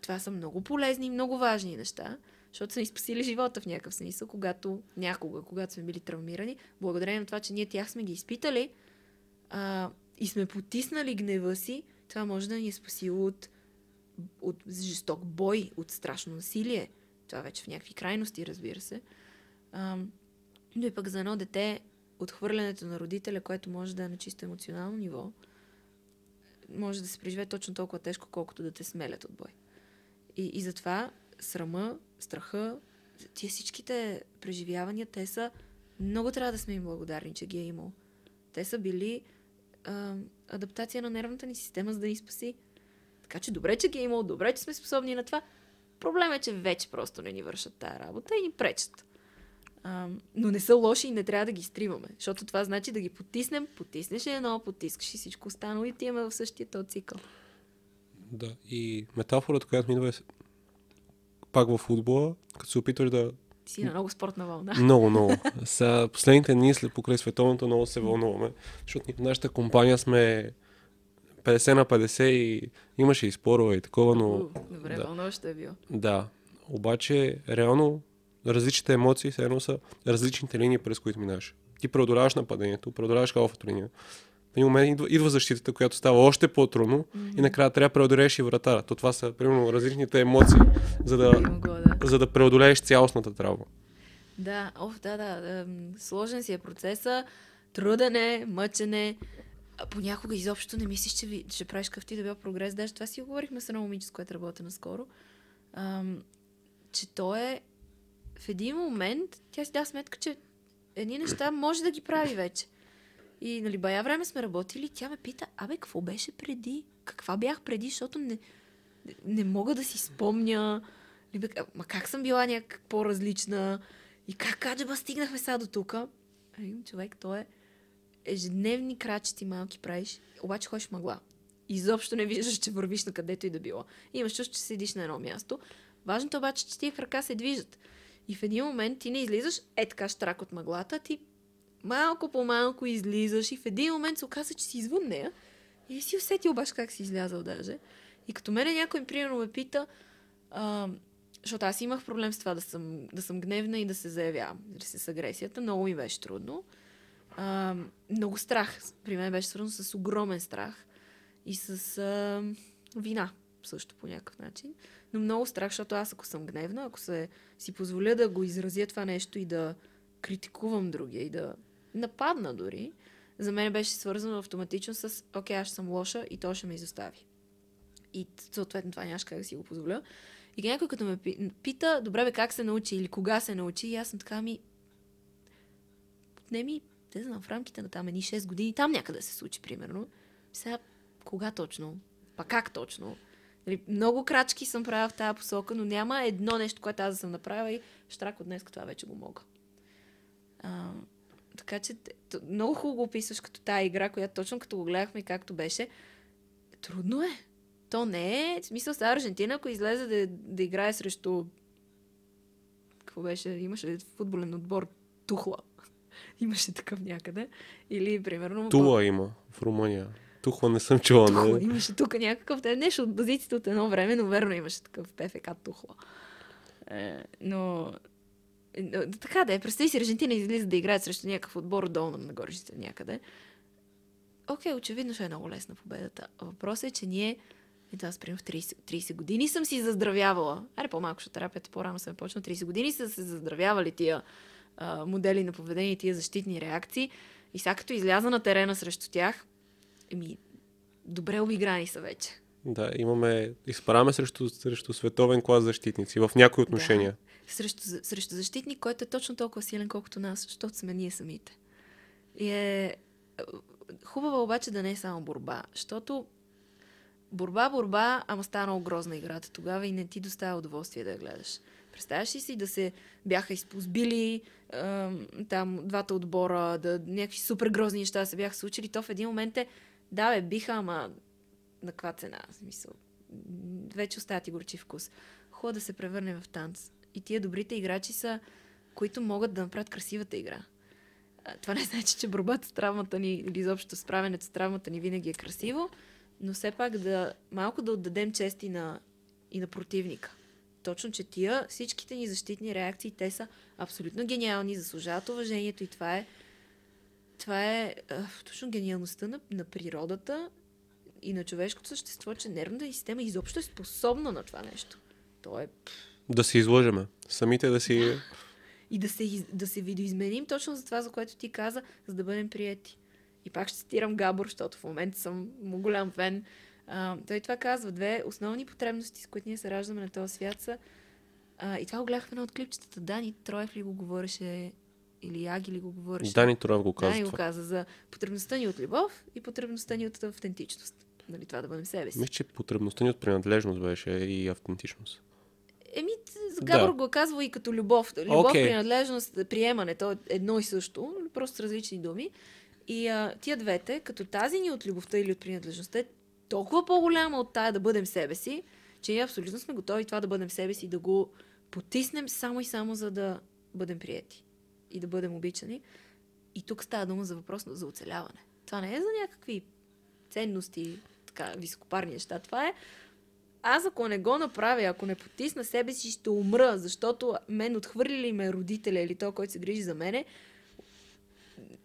Това са много полезни и много важни неща. Защото са ни спасили живота в някакъв смисъл, когато някога, когато сме били травмирани, благодарение на това, че ние тях сме ги изпитали а, и сме потиснали гнева си, това може да ни е спасило от, от жесток бой, от страшно насилие. Това вече в някакви крайности, разбира се. А, но и пък за едно дете, отхвърлянето на родителя, което може да е на чисто емоционално ниво, може да се преживее точно толкова тежко, колкото да те смелят от бой. И, и затова срама, страха, тия всичките преживявания, те са... Много трябва да сме им благодарни, че ги е имал. Те са били а, адаптация на нервната ни система, за да ни спаси. Така че добре, че ги е имал, добре, че сме способни на това, Проблем е, че вече просто не ни вършат тая работа и ни пречат. А, но не са лоши и не трябва да ги стриваме, защото това значи да ги потиснем, потиснеш едно, потискаш и всичко останало и отиваме в същия този цикъл. Да, и метафората, която ми идва е пак в футбола, като се опитваш да... Си на много спортна вълна. Много, много. *laughs* Сега последните дни след покрай световното много се вълнуваме, защото ние в нашата компания сме 50 на 50 и имаше и спорове и такова, но... У, Добре, да. вълнуващо е било. Да, обаче реално различните емоции все едно са различните линии, през които минаш. Ти преодоляваш нападението, преодоляваш халфата линия. Един момент идва, идва защитата, която става още по-трудно mm-hmm. и накрая трябва да преодолееш и вратара. То това са, примерно, различните емоции, за да, да. за да преодолееш цялостната травма. Да, оф, да, да. Сложен си е процеса, труден е, мъчен е. Понякога изобщо не мислиш, че ви, ще правиш къв ти да бил прогрес. Даже това си говорихме с едно момиче, с което работя наскоро. Ам, че то е в един момент, тя си дава сметка, че едни неща може да ги прави вече. И, нали, бая време сме работили, тя ме пита, абе, какво беше преди? Каква бях преди, защото не, не, мога да си спомня. Ли, бе, а, Ма как съм била някак по-различна? И как аджеба стигнахме сега до тук? Човек, то е ежедневни крачети малки правиш, обаче ходиш мъгла. Изобщо не виждаш, че вървиш на където и да било. Имаш чувство, че седиш на едно място. Важното обаче, че тия крака се движат. И в един момент ти не излизаш е така штрак от мъглата, ти малко по малко излизаш и в един момент се оказа, че си извън нея и си усети обаче как си излязал даже. И като мене някой, примерно, ме пита, а, защото аз имах проблем с това да съм, да съм гневна и да се заявявам, с агресията. Много ми беше трудно. А, много страх. При мен беше свързано с огромен страх и с а, вина също по някакъв начин. Но много страх, защото аз ако съм гневна, ако се, си позволя да го изразя това нещо и да критикувам другия и да нападна дори, за мен беше свързано автоматично с окей, аз съм лоша и то ще ме изостави. И съответно това нямаш как да си го позволя. И някой като ме пи- пита, добре бе, как се научи или кога се научи, и аз съм така ми... Не ми, не знам, в рамките на там едни 6 години, там някъде се случи, примерно. Сега, кога точно? Па как точно? Нали, много крачки съм правила в тази посока, но няма едно нещо, което аз да съм направила и штрак от днес това вече го мога. Така че много хубаво го описваш като тази игра, която точно като го гледахме и както беше. Трудно е. То не е. В смисъл сега Аржентина, ако излезе да, да играе срещу... Какво беше? Имаше футболен отбор Тухла. *laughs* Имаше такъв някъде. Или, примерно... Тула има в Румъния. Тухла не съм чула. Тухла. Не? Имаше тук някакъв... Те нещо от позицията от едно време, но верно имаше такъв ПФК Тухла. Е, но... е, но, Така да е. Представи си, Аржентина излиза да играе срещу някакъв отбор долу нагоре ще някъде. Окей, очевидно ще е много лесна победата. Въпросът е, че ние ето аз, примерно, в 30, 30 години съм си заздравявала. Аре, по-малко, защото терапията по-рано съм почнала. 30 години са се заздравявали тия а, модели на поведение, тия защитни реакции. И сега като изляза на терена срещу тях, еми, добре обиграни са вече. Да, имаме, изправяме срещу, срещу световен клас защитници в някои отношения. Срещу, срещу защитник, който е точно толкова силен, колкото нас, защото сме ние самите. И е е, хубаво обаче да не е само борба, защото борба, борба, ама стана грозна играта тогава и не ти доставя удоволствие да я гледаш. Представяш ли си да се бяха изпозбили ем, там двата отбора, да някакви супер грозни неща се бяха случили, то в един момент е, да бе, биха, ама на каква цена? В Смисъл, вече остава ти горчив вкус. Хубаво да се превърне в танц. И тия добрите играчи са, които могат да направят красивата игра. Това не значи, че борбата с травмата ни или изобщо справянето с травмата ни винаги е красиво, но все пак да малко да отдадем чести на, и на противника. Точно, че тия всичките ни защитни реакции, те са абсолютно гениални, заслужават уважението и това е това е а, точно гениалността на, на природата и на човешкото същество, че нервната система изобщо е способна на това нещо. То е Да се излъжеме. Самите да си... и да се, да се видоизменим точно за това, за което ти каза, за да бъдем приети. И пак ще цитирам Габор, защото в момента съм му голям фен. А, той това казва. Две основни потребности, с които ние се раждаме на този свят са... А, и това го гледах в едно от клипчетата. Дани Троев ли го говореше или Аги ли го говореше? Дани Турав го казва Дани го каза за потребността ни от любов и потребността ни от автентичност. Нали, това да бъдем себе си. Мисля, че потребността ни от принадлежност беше и автентичност. Габор Да. го е казвал и като любов. Любов, Окей. принадлежност, приемане. То е едно и също, просто с различни думи. И а, тия двете, като тази ни от любовта или от принадлежността е толкова по-голяма от тая да бъдем себе си, че ние абсолютно сме готови това да бъдем себе си и да го потиснем само и само за да бъдем приети и да бъдем обичани. И тук става дума за въпрос за оцеляване. Това не е за някакви ценности, така, високопарни неща. Това е аз ако не го направя, ако не потисна себе си, ще умра, защото мен отхвърлили ме родителя или той, който се грижи за мене,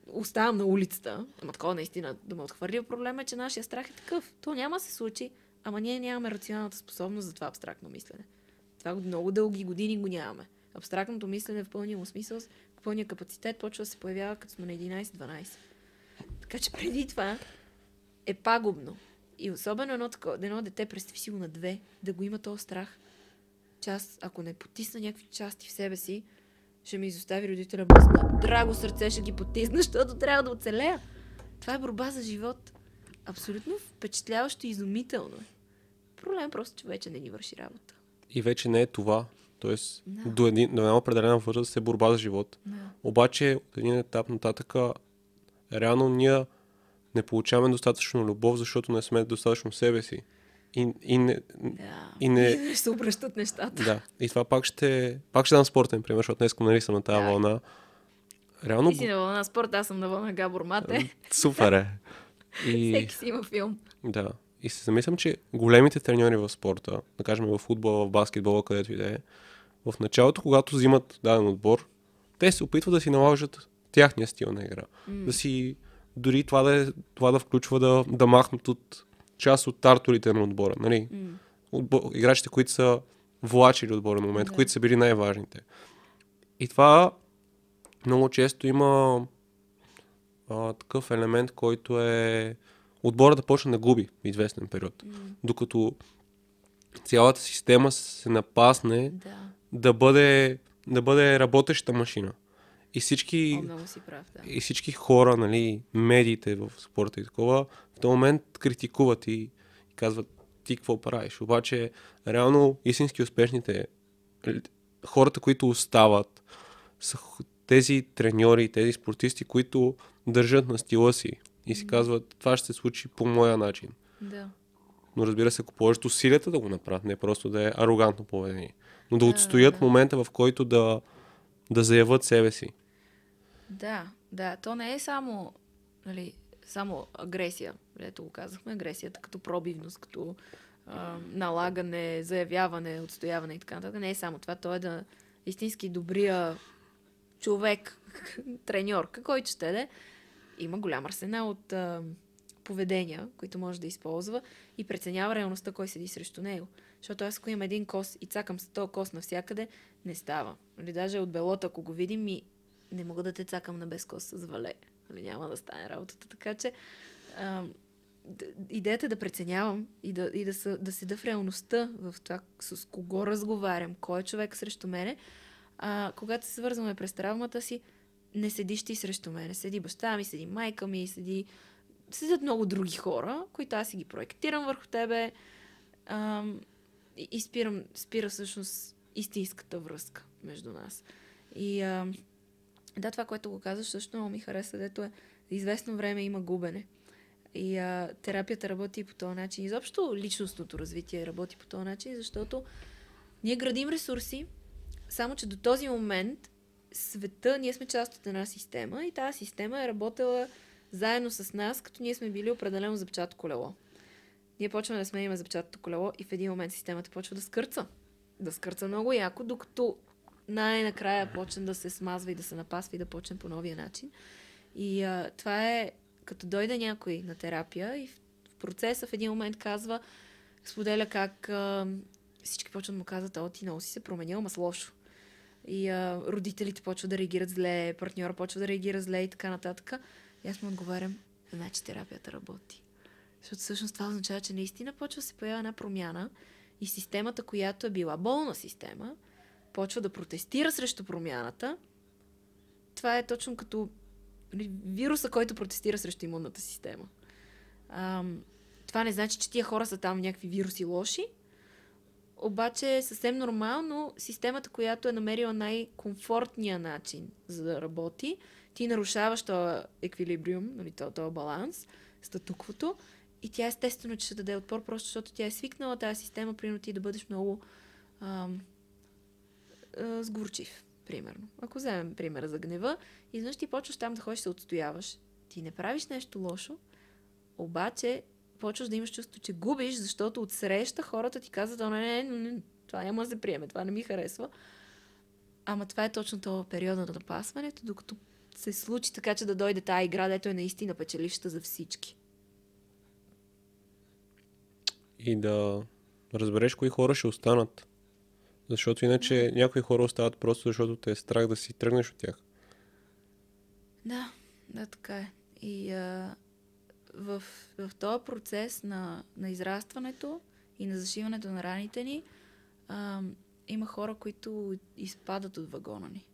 оставам на улицата. Ама такова наистина да ме отхвърли проблема е, че нашия страх е такъв. То няма да се случи, ама ние нямаме рационалната способност за това абстрактно мислене. Това го- много дълги години го нямаме. Абстрактното мислене в пълния му смисъл, в пълния капацитет почва да се появява като сме на 11-12. Така че преди това е пагубно. И особено едно, такова, едно дете, представи си го на две, да го има този страх, че аз, ако не потисна някакви части в себе си, ще ми изостави родителя без на драго сърце, ще ги потисна, *laughs* защото трябва да оцелея. Това е борба за живот. Абсолютно впечатляващо и изумително. е. Проблем просто, че вече не ни върши работа. И вече не е това. Тоест, Да. до, един, до една определена възраст е борба за живот. Да. Обаче, от един етап нататъка, реално ние не получаваме достатъчно любов, защото не сме достатъчно себе си. И, и не, Да. И не- *laughs* ще се обръщат нещата. да. И това пак ще, пак ще дам спортен пример, защото днес нали съм на тази Давай. вълна. Реално, Ти си на вълна спорт, аз съм на вълна Габор Мате. супер е. *laughs* И, Всеки си има филм. да. И се замислям, че големите треньори в спорта, да кажем в футбола, в баскетбола, където и да е, в началото, когато взимат даден отбор, те се опитват да си наложат тяхния стил на игра. Да си, дори това да, е, това да включва да, да махнат от част от тарторите на отбора. Нали? М. Отбор, играчите, които са влачили отбора на момента, Да. които са били най-важните. И това много често има а, такъв елемент, който е отбора да почне да губи в известен период. М. Докато цялата система се напасне Да. да бъде, да бъде работеща машина. И всички, О, много си прав, да. и всички хора, нали, медиите в спорта и такова, в този момент критикуват и, и казват ти какво правиш. Обаче, реално, истински успешните хората, които остават, са тези треньори, тези спортисти, които държат на стила си и си казват, това ще се случи по моя начин. Да. Но разбира се, ако положат усилията да го направят, не просто да е арогантно поведение. Но да Да, отстоят да. момента, в който да, да заявят себе си. Да, да. То не е само, нали, само агресия. Ето го казахме, агресията като пробивност, като а, налагане, заявяване, отстояване и така нататък. Не е само това. То е да истински добрия човек, *laughs* треньор, който ще да е, има голям арсенал от а, поведения, които може да използва и преценява реалността, кой седи срещу него. Защото аз ако имам един кос и цакам с този кос навсякъде, не става. Нали, даже от белото, ако го видим, ми не мога да те цакам на без кос с вале. Нали, няма да стане работата. Така че а, идеята е да преценявам и да, и да, са, да седа в реалността, в това с кого разговарям, кой е човек срещу мене. А, когато се свързваме през травмата си, не седиш ти срещу мене. Седи баща ми, седи майка ми, седи... Седят много други хора, които аз си ги проектирам върху тебе ам, и, и спирам, спира всъщност истинската връзка между нас. И ам, да, това, което го казваш, също много ми хареса, дето е известно време има губене. И а, терапията работи по този начин. Изобщо личностното развитие работи по този начин, защото ние градим ресурси, само че до този момент света, ние сме част от една система и тази система е работила заедно с нас, като ние сме били определено запчато колело. Ние почваме да сменяме запчатото колело и в един момент системата почва да скърца. Да скърца много яко, докато най-накрая почне да се смазва и да се напасва и да почне по новия начин. И а, това е като дойде някой на терапия и в, процеса в един момент казва, споделя как а, всички почват да му казват, о, ти много си се променил, ама с лошо. И а, родителите почват да реагират зле, партньора почва да реагира зле и така нататък. И аз му отговарям, значи терапията работи. Защото всъщност това означава, че наистина почва да се появява една промяна и системата, която е била болна система, почва да протестира срещу промяната. Това е точно като вируса, който протестира срещу имунната система. Ам, това не значи, че тия хора са там някакви вируси лоши. обаче е съвсем нормално системата, която е намерила най-комфортния начин за да работи, ти нарушаваш този еквилибриум, нали, този, този баланс, статуквото, и тя естествено, че ще даде отпор, просто защото тя е свикнала тази система, примерно ти да бъдеш много ам, а, сгорчив, примерно. Ако вземем примера за гнева, изведнъж ти почваш там да ходиш се отстояваш. Ти не правиш нещо лошо, обаче почваш да имаш чувство, че губиш, защото от среща хората ти казват, не, не, не, не, това няма да се приеме, това не ми харесва. Ама това е точно това периода на напасването, докато се случи така, че да дойде тази игра, дето е наистина печелившата за всички. И да разбереш кои хора ще останат. Защото иначе някои хора остават просто защото те е страх да си тръгнеш от тях. Да, да, така е. И а, в, в този процес на, на израстването и на зашиването на раните ни, а, има хора, които изпадат от вагона ни.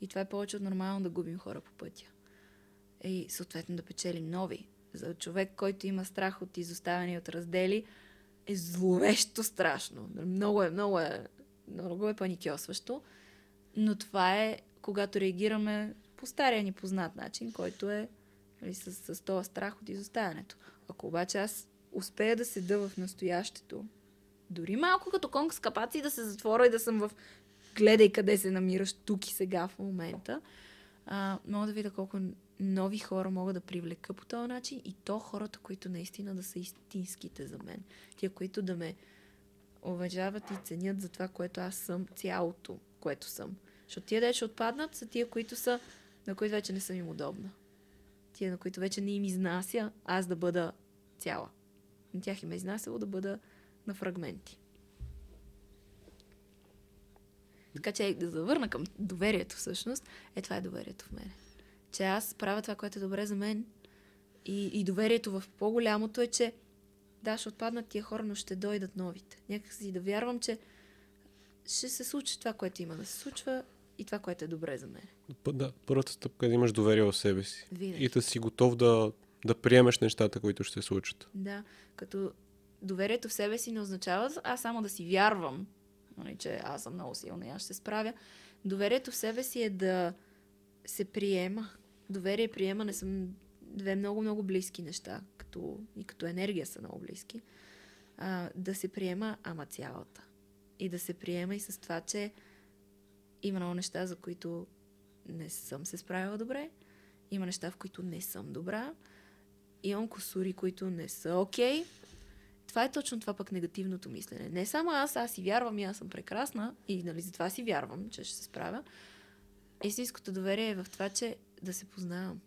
И това е повече от нормално да губим хора по пътя. И съответно да печелим нови. За човек, който има страх от изоставяне от раздели, е зловещо страшно. Много е, много е, много е паникьосващо. Но това е, когато реагираме по стария ни познат начин, който е нали, с, с този страх от изоставянето. Ако обаче аз успея да седа в настоящето, дори малко като конг с капаци да се затворя и да съм в гледай къде се намираш тук и сега в момента, а, мога да видя колко нови хора мога да привлека по този начин и то хората, които наистина да са истинските за мен. Тия, които да ме уважават и ценят за това, което аз съм, цялото, което съм. Защото тия, де отпаднат, са тия, които са, на които вече не съм им удобна. Тия, на които вече не им изнася аз да бъда цяла. На тях им е изнасяло да бъда на фрагменти. Така че да завърна към доверието всъщност, е това е доверието в мене. Че аз правя това, което е добре за мен и, и доверието в по-голямото е, че да, ще отпаднат тия хора, но ще дойдат новите. Някак си да вярвам, че ще се случи това, което има да се случва и това, което е добре за мен. Да, първата стъпка е да имаш доверие в себе си. Винаги. И да си готов да, да приемеш нещата, които ще се случат. Да, като доверието в себе си не означава аз само да си вярвам, нали, че аз съм много силна и аз ще се справя. Доверието в себе си е да се приема. Доверие и приемане са две много-много близки неща, като, и като енергия са много близки. А, да се приема, ама цялата. И да се приема и с това, че има много неща, за които не съм се справила добре. Има неща, в които не съм добра. Имам косури, които не са окей. Okay. Това е точно това пък негативното мислене. Не само аз, аз си вярвам и аз съм прекрасна и нали, затова си вярвам, че ще се справя. Истинското доверие е в това, че да се познавам.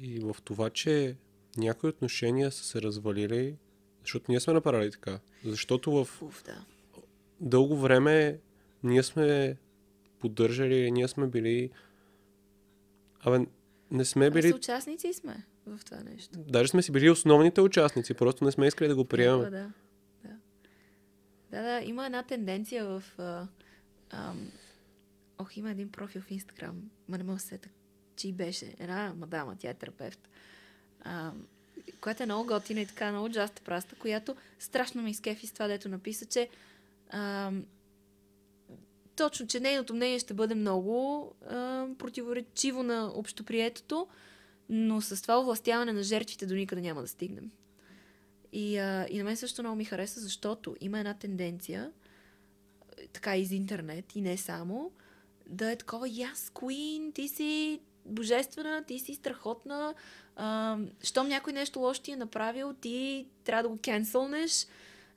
И в това, че някои отношения са се развалили, защото ние сме направили така. Защото в Уф, да. дълго време ние сме поддържали, ние сме били... Абе, не сме били... Аз участници сме в това нещо. Даже сме си били основните участници, просто не сме искали да го приемем. Да, да. Да, да, има една тенденция в... А, ам, ох, има един профил в Инстаграм, ма не мога да се сета, чи беше. Една мадама, тя е терапевт. А, която е много готина и така много джаста праста, която страшно ме изкефи с това, дето написа, че а, точно, че нейното мнение ще бъде много а, противоречиво на общоприетото, но с това овластяване на жертвите до никъде няма да стигнем. И, а, и на мен също много ми хареса, защото има една тенденция, така из интернет и не само, да е такова, yes, queen, ти си божествена, ти си страхотна, а, щом някой нещо лошо ти е направил, ти трябва да го кенсълнеш.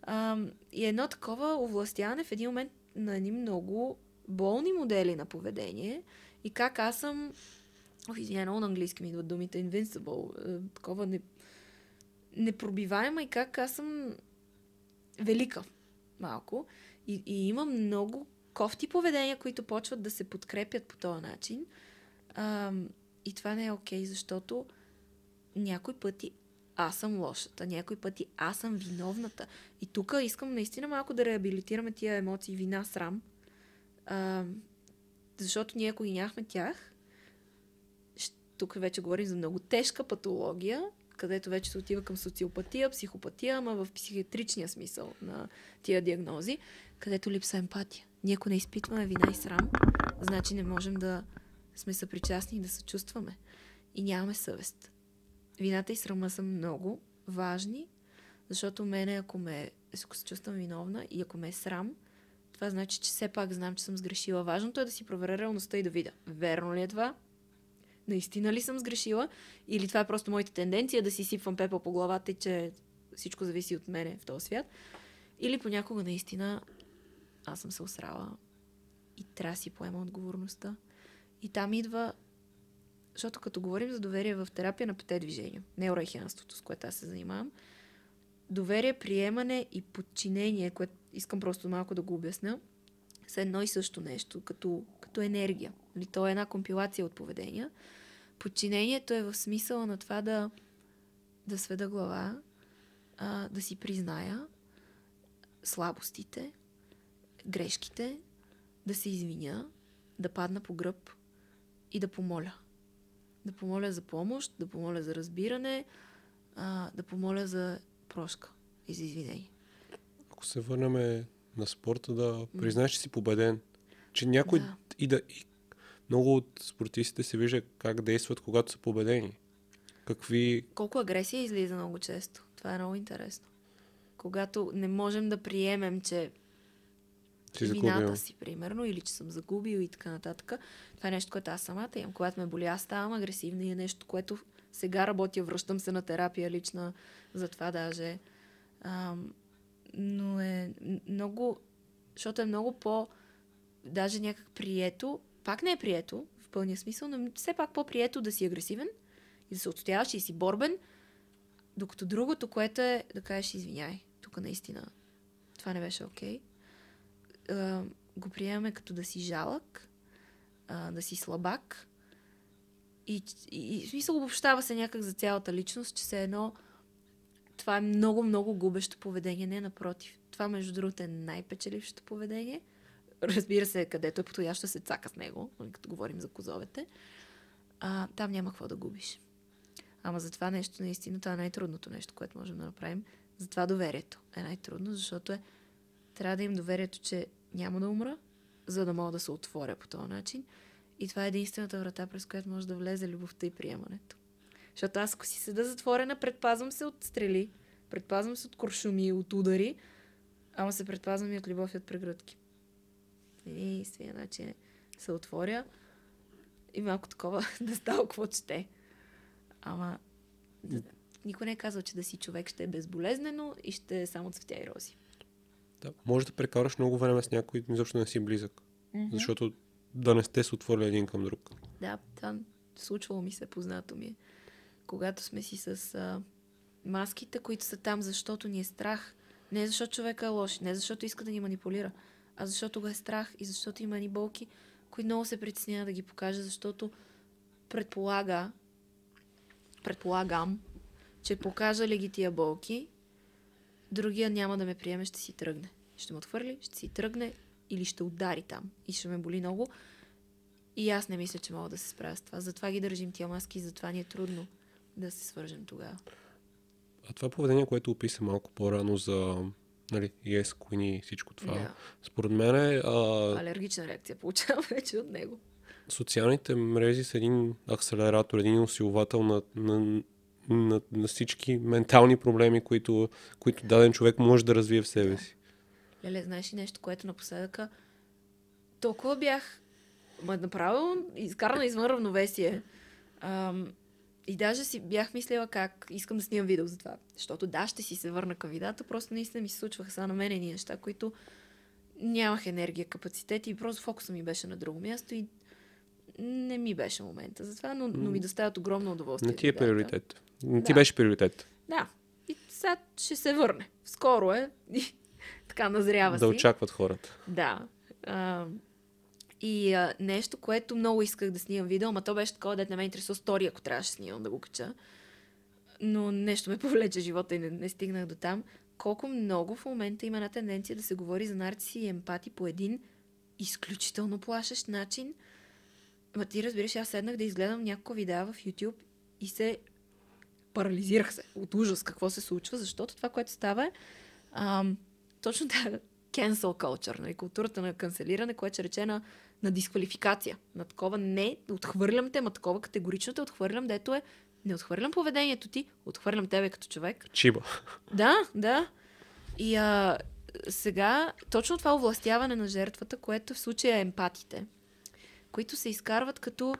А, и едно такова овластяване в един момент на едни много болни модели на поведение и как аз съм Ох, извиня, много на английски ми идват думите invincible, е, такова не, непробиваема и как аз съм велика малко и, и имам много кофти поведения, които почват да се подкрепят по този начин. А, и това не е окей, okay, защото някой пъти аз съм лошата, някой пъти аз съм виновната. И тук искам наистина малко да реабилитираме тия емоции, вина, срам. А, защото ние, ако ги нямахме тях, тук вече говорим за много тежка патология, където вече се отива към социопатия, психопатия, ама в психиатричния смисъл на тия диагнози, където липса емпатия. Ние ако не изпитваме вина и срам, значи не можем да сме съпричастни и да се чувстваме. И нямаме съвест. Вината и срама са много важни, защото мене, ако, ме, ако се чувствам виновна и ако ме е срам, това значи, че все пак знам, че съм сгрешила. Важното е да си проверя реалността и да видя. Верно ли е това? Наистина ли съм сгрешила? Или това е просто моята тенденция да си сипвам пепел по главата и че всичко зависи от мене в този свят? Или понякога наистина аз съм се осрала и трябва да си поема отговорността. И там идва, защото като говорим за доверие в терапия на пете движения, неорайхианството, с което аз се занимавам, доверие, приемане и подчинение, което искам просто малко да го обясня, са едно и също нещо, като, като енергия. Нали, то е една компилация от поведения. Подчинението е в смисъла на това да, да сведа глава, а, да си призная слабостите, грешките, да се извиня, да падна по гръб и да помоля. Да помоля за помощ, да помоля за разбиране, а, да помоля за прошка и за извинение. Ако се върнем на спорта, да признаеш, че си победен. Че някой Да. и да... И много от спортистите се вижда как действат, когато са победени. Какви... Колко агресия излиза много често. Това е много интересно. Когато не можем да приемем, че Си вината загубил. си, примерно, или че съм загубил и така нататък. Това е нещо, което аз самата имам. Когато ме боли, аз ставам агресивна и е нещо, което сега работя, връщам се на терапия лична, за това даже. Ам, но е много, защото е много по, даже някак прието, пак не е прието, в пълния смисъл, но все пак по-прието да си агресивен и да се отстояваш и си борбен, докато другото, което е да кажеш извиняй, тук наистина това не беше окей. Okay. Го приемаме като да си жалък, а, да си слабак и, и, смисъл обобщава се някак за цялата личност, че се едно това е много, много губещо поведение. Не, напротив. Това, между другото, е най-печелившото поведение. Разбира се, където е подходящо се цака с него, като говорим за козовете. А, там няма какво да губиш. Ама за това нещо, наистина, това е най-трудното нещо, което можем да направим. Затова доверието е най-трудно, защото е, трябва да им доверието, че няма да умра, за да мога да се отворя по този начин. И това е единствената врата, през която може да влезе любовта и приемането. Защото аз, ако си седа затворена, предпазвам се от стрели, предпазвам се от куршуми, от удари, ама се предпазвам и от любов и от прегръдки. Единствения начин е се отворя и малко такова *laughs* да става какво чете. Ама никой не е казал, че да си човек ще е безболезнено и ще е само цветя и рози. Да, може да прекараш много време с някой, изобщо не си близък. Защото да не сте се отворили един към друг. Да, това случвало ми се, познато ми е. Когато сме си с а, маските, които са там, защото ни е страх. Не защото човека е лош, не защото иска да ни манипулира, а защото го е страх и защото има ни болки, които много се притеснява да ги покаже, защото предполага, предполагам, че покажа ли ги тия болки, другия няма да ме приеме, ще си тръгне. Ще ме отхвърли, ще си тръгне или ще удари там и ще ме боли много. И аз не мисля, че мога да се справя с това. Затова ги държим тия маски и затова ни е трудно да се свържем тогава. А това поведение, което описа малко по-рано за нали, yes, коини и всичко това, Да. според мен е, а, Алергична реакция получавам *laughs* вече от него. социалните мрежи са един акселератор, един усилвател на, на, на, на всички ментални проблеми, които, които даден човек може да развие в себе си. Леле, знаеш ли нещо, което напоследъка толкова бях ма направо изкарана извън равновесие. Ам, и даже си бях мислила как искам да снимам видео за това. Защото да, ще си се върна към видеята, просто наистина ми се случваха сега на мен едни неща, които нямах енергия, капацитет и просто фокуса ми беше на друго място и не ми беше момента за това, но, но ми доставят огромно удоволствие. Не ти е приоритет. Не ти Да. беше приоритет. Да. И сега ще се върне. Скоро е. *laughs* Така назрява Да си. очакват хората. Да. А, и а, нещо, което много исках да снимам видео, ама то беше такова, дет не ме интересува стори, ако трябваше да снимам да го кача. Но нещо ме *laughs* повлече живота и не, не стигнах до там. Колко много в момента има една тенденция да се говори за нарциси и емпати по един изключително плашещ начин. Ма ти разбираш, аз седнах да изгледам няколко видеа в YouTube и се парализирах се от ужас какво се случва, защото това, което става е ам, точно тази cancel culture, нали, културата на канцелиране, което ще рече на, на дисквалификация. На такова не, отхвърлям те, ма такова категорично те отхвърлям, дето е не отхвърлям поведението ти, отхвърлям тебе като човек. Чиба. Да, да. И а, сега точно това овластяване на жертвата, което в случая е емпатите, които се изкарват като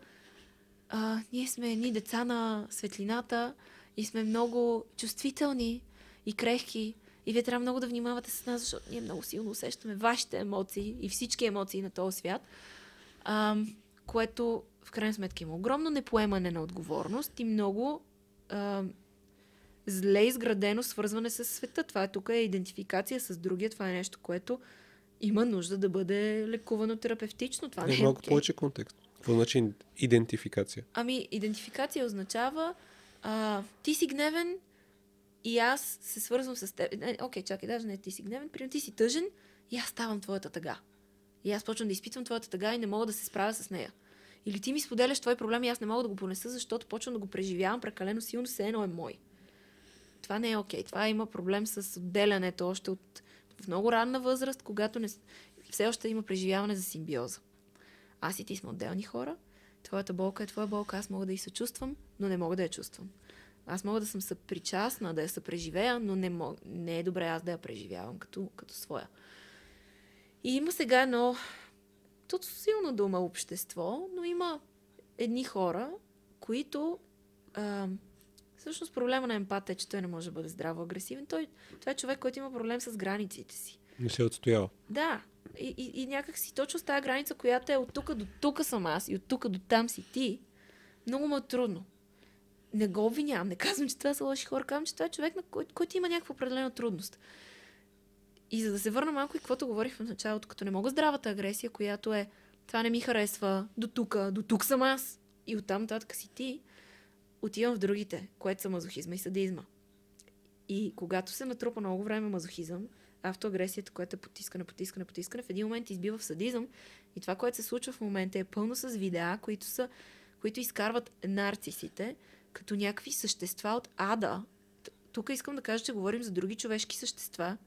а, ние сме едни деца на светлината и сме много чувствителни и крехки и вие трябва много да внимавате с нас, защото ние много силно усещаме вашите емоции и всички емоции на този свят, а, което в крайна сметка има огромно непоемане на отговорност и много а, зле изградено свързване с света. Това е тук е идентификация с другия. Това е нещо, което има нужда да бъде лекувано терапевтично. Това не е Малко повече контекст. Какво значи идентификация? Ами, идентификация означава а, ти си гневен и аз се свързвам с теб. Не, Окей, чакай, даже не ти си гневен, примерно ти си тъжен и аз ставам твоята тъга. И аз почвам да изпитвам твоята тъга и не мога да се справя с нея. Или ти ми споделяш твой проблем и аз не мога да го понеса, защото почвам да го преживявам прекалено силно, все едно е мой. Това не е окей. Това има проблем с отделянето още от в много ранна възраст, когато не, все още има преживяване за симбиоза. Аз и ти сме отделни хора. Твоята болка е твоя болка. Аз мога да и съчувствам, но не мога да я чувствам. Аз мога да съм съпричастна, да я съпреживея, но не, мог, не е добре аз да я преживявам като, като своя. И има сега едно тут силно дума общество, но има едни хора, които а, всъщност проблема на емпата е, че той не може да бъде здраво агресивен. Той, това е човек, който има проблем с границите си. Не се отстоява. Да. И, и, и някак си точно с тази граница, която е от тук до тук съм аз и от тук до там си ти, много му е трудно. Не го обвинявам, не казвам, че това са лоши хора, казвам, че това е човек, на който, който има някаква определена трудност. И за да се върна малко и каквото говорих в началото, като не мога здравата агресия, която е това не ми харесва, до тук, до тук съм аз и оттам нататък си ти, отивам в другите, което са мазохизма и садизма. И когато се натрупа много време мазохизъм, автоагресията, която е потискане, потискане, потискане, в един момент избива в садизъм. И това, което се случва в момента е пълно с видеа, които, са, които изкарват нарцисите като някакви същества от ада. Тук искам да кажа, че говорим за други човешки същества.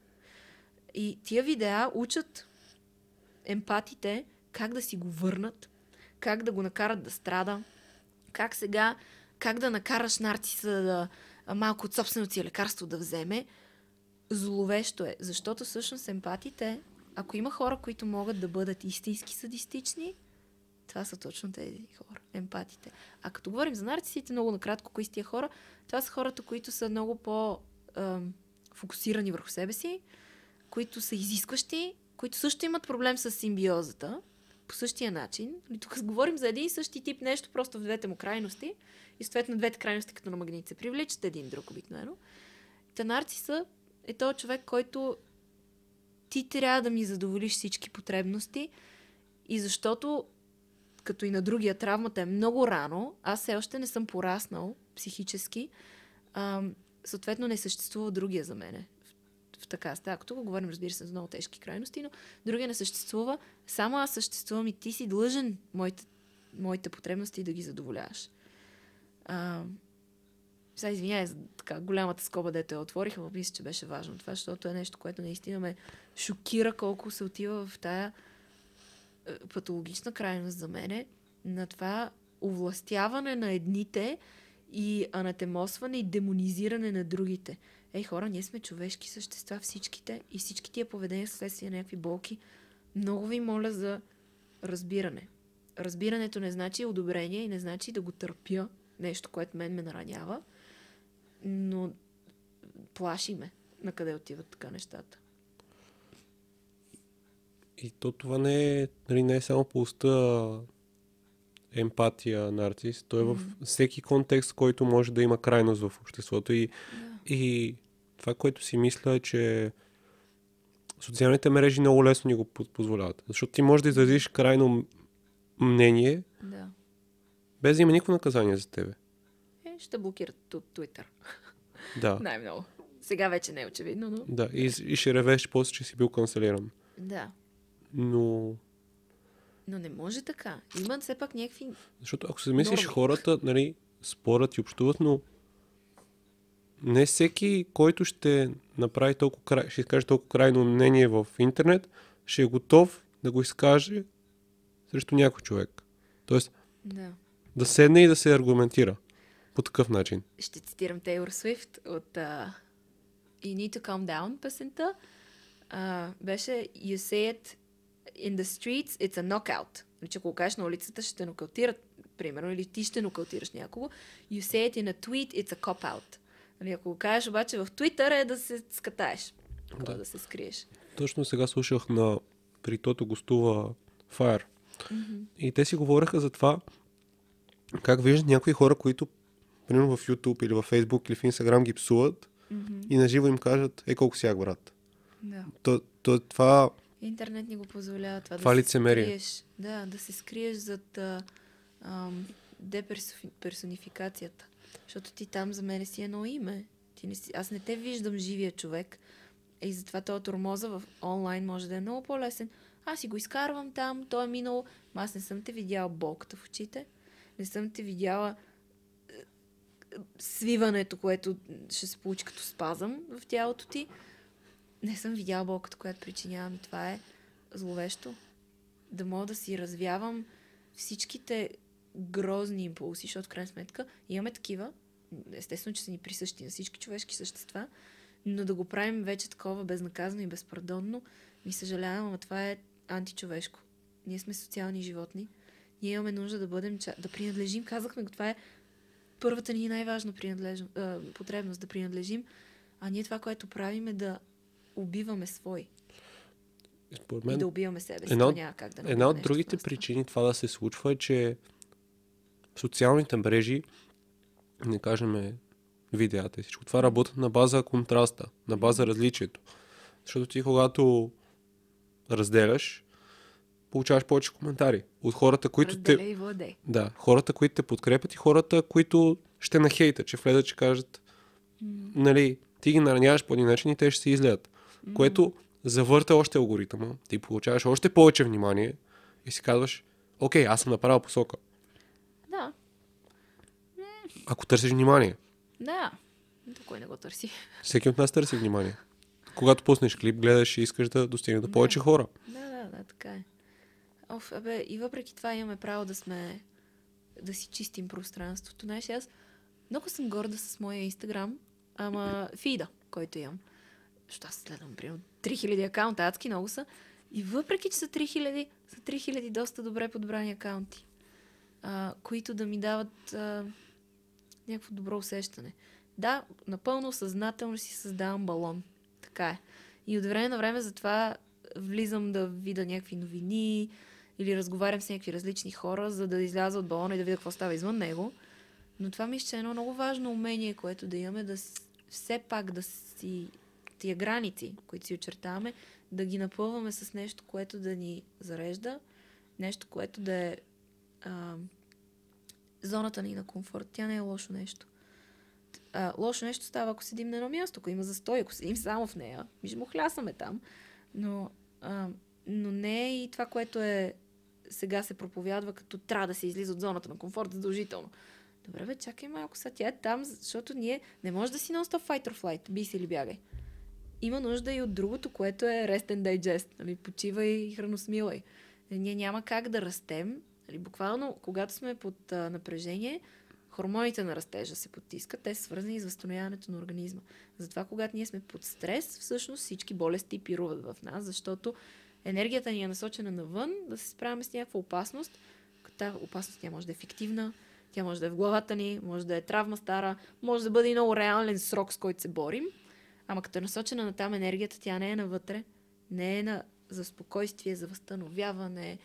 И тия видеа учат емпатите как да си го върнат, как да го накарат да страда, как сега, как да накараш нарциса да малко от собственото си лекарство да вземе. Зловещо е, защото всъщност емпатите, ако има хора, които могат да бъдат истински садистични, това са точно тези хора, емпатите. А като говорим за нарцисите, много накратко, кои са тия хора, това са хората, които са много по- ам, фокусирани върху себе си, които са изискващи, които също имат проблем с симбиозата, по същия начин. Нали, Тук говорим за един и същи тип нещо, просто в двете му крайности. И съответно двете крайности, като на магнит, се привличат един друг обикновено. Та нарциса е този човек, който ти трябва да ми задоволиш всички потребности и защото като и на другия травмата е много рано, аз все още не съм пораснал психически, ам, съответно не съществува другия за мене. В, така стая. Тук говорим, разбира се, за много тежки крайности, но другия не съществува. Само аз съществувам и ти си длъжен моите, моите потребности да ги задоволяваш. А, сега извинявай за така голямата скоба, дето я отворих, но мисля, че беше важно това, защото е нещо, което наистина ме шокира колко се отива в тая е, патологична крайност за мене на това овластяване на едните и анатемосване и демонизиране на другите. Ей, хора, ние сме човешки същества, всичките и всички тия поведения са следствие на някакви болки. Много ви моля за разбиране. Разбирането не значи одобрение и не значи да го търпя, нещо, което мен ме наранява, но плаши ме на къде отиват така нещата. И то това не е, нали, не е само полста емпатия, нарцис. Той е в всеки контекст, който може да има крайност в обществото. И, Да. и това, което си мисля е, че социалните мрежи много лесно ни го по- позволяват. Защото ти можеш да изразиш крайно мнение, Да. без да има никакво наказание за тебе. Ще блокират тут Twitter. *laughs* Да. Най-много. Сега вече не е очевидно, но... Да, и, и ще ревеш после, че си бил канцелиран. Да. Но, Но не може така. Имат все пак някакви... защото ако се замислиш, Норми. хората, нали, спорят и общуват, но не всеки, който ще направи толкова, край, ще изкаже толкова крайно мнение в интернет, ще е готов да го изкаже срещу някой човек. Тоест, Да. да седне и да се аргументира по такъв начин. Ще цитирам Тейлор Свифт от uh, You Need to Calm Down песента. Uh, беше You say it in the streets, it's a knockout. Че ако кажеш на улицата, ще те нокаутират, примерно, или ти ще нокаутираш някого. You say it in a tweet, it's a cop-out. Нали, ако го кажеш обаче в Twitter е да се скатаеш. Да. Да. се скриеш. Точно сега слушах на при тото гостува Fire. И те си говореха за това как виждат някои хора, които примерно в YouTube или в Facebook или в Instagram ги псуват и наживо им кажат, е колко сяк, брат. Да. То, то, това Интернет ни го позволява това, Това да лицемерие. се скриеш. Да, да се скриеш зад а, ам, деперсонификацията. Защото ти там за мен си едно име. Ти не си, аз не те виждам живия човек. И затова този тормоза в онлайн може да е много по-лесен. Аз си го изкарвам там, той е минал. Аз не съм те видяла болката в очите. Не съм те видяла свиването, което ще се получи като спазъм в тялото ти. Не съм видяла болката, която причинявам и това е зловещо. Да мога да си развявам всичките грозни импулси, защото в крайна сметка имаме такива, естествено, че са ни присъщи на всички човешки същества, но да го правим вече такова безнаказано и безпардонно, ми съжалявам, но това е античовешко. Ние сме социални животни. Ние имаме нужда да бъдем, да принадлежим. Казахме го, това е първата ни най-важна принадлеж... потребност, да принадлежим. А ние това, което правим е да убиваме свой. според И мен да убиваме себе си. една няма как да Една от другите причини това да се случва е, че социалните мрежи, не кажем видеята и всичко, това работят на база контраста, на база различието. Защото ти когато разделяш, получаваш повече коментари от хората, които Разделя те... владей. Да, хората, които те подкрепят и хората, които ще нахейтат, че влезат, че кажат, нали, ти ги нараняваш по един начин и те ще се излеят. Което завърта още алгоритъма, ти получаваш още повече внимание и си казваш, окей, аз съм направил посока. Да, Ако търсиш внимание, да. Но Кой не го търси? всеки от нас търси внимание. Когато пуснеш клип, гледаш и искаш да достигне до повече хора. Да, да, да, така е. Оф, абе, и въпреки това имаме право да сме, да си чистим пространството. Знаеш, аз много съм горда с моя инстаграм, ама *laughs* фида, който имам. Що аз следвам, примерно, 3000 акаунта, адски много са. И въпреки, че са 3000, са 3000 доста добре подбрани акаунти, а, които да ми дават а, някакво добро усещане. Да, напълно съзнателно си създавам балон. Така е. И от време на време затова влизам да видя някакви новини или разговарям с някакви различни хора, за да изляза от балона и да видя какво става извън него. Но това мисля, че е едно много важно умение, което да имаме, да все пак да си тия граници, които си очертаваме, да ги напълваме с нещо, което да ни зарежда, нещо, което да е а, зоната ни на комфорт. Тя не е лошо нещо. А, лошо нещо става, ако седим на едно място, ако има застой, ако седим само в нея. Ми ще му хлясаме там. Но, а, но не е и това, което е сега се проповядва, като трябва да се излиза от зоната на комфорт задължително. Добре, бе, чакай малко сега. Тя е там, защото ние не може да си нон-стоп fight or flight. Би се или бягай. Има нужда и от другото, което е rest and digest. Нали? Почивай и храносмилай. Ние няма как да растем. Нали? Буквално, когато сме под а, напрежение, хормоните на растежа се потискат. Те са свързани с възстановяването на организма. Затова, когато ние сме под стрес, всъщност всички болести пируват в нас, защото енергията ни е насочена навън, да се справяме с някаква опасност. Тази опасност тя може да е фиктивна, тя може да е в главата ни, може да е травма стара, може да бъде и много реален срок, с който се борим. Ама като е насочена на там енергията, тя не е навътре, не е на, за спокойствие, за възстановяване,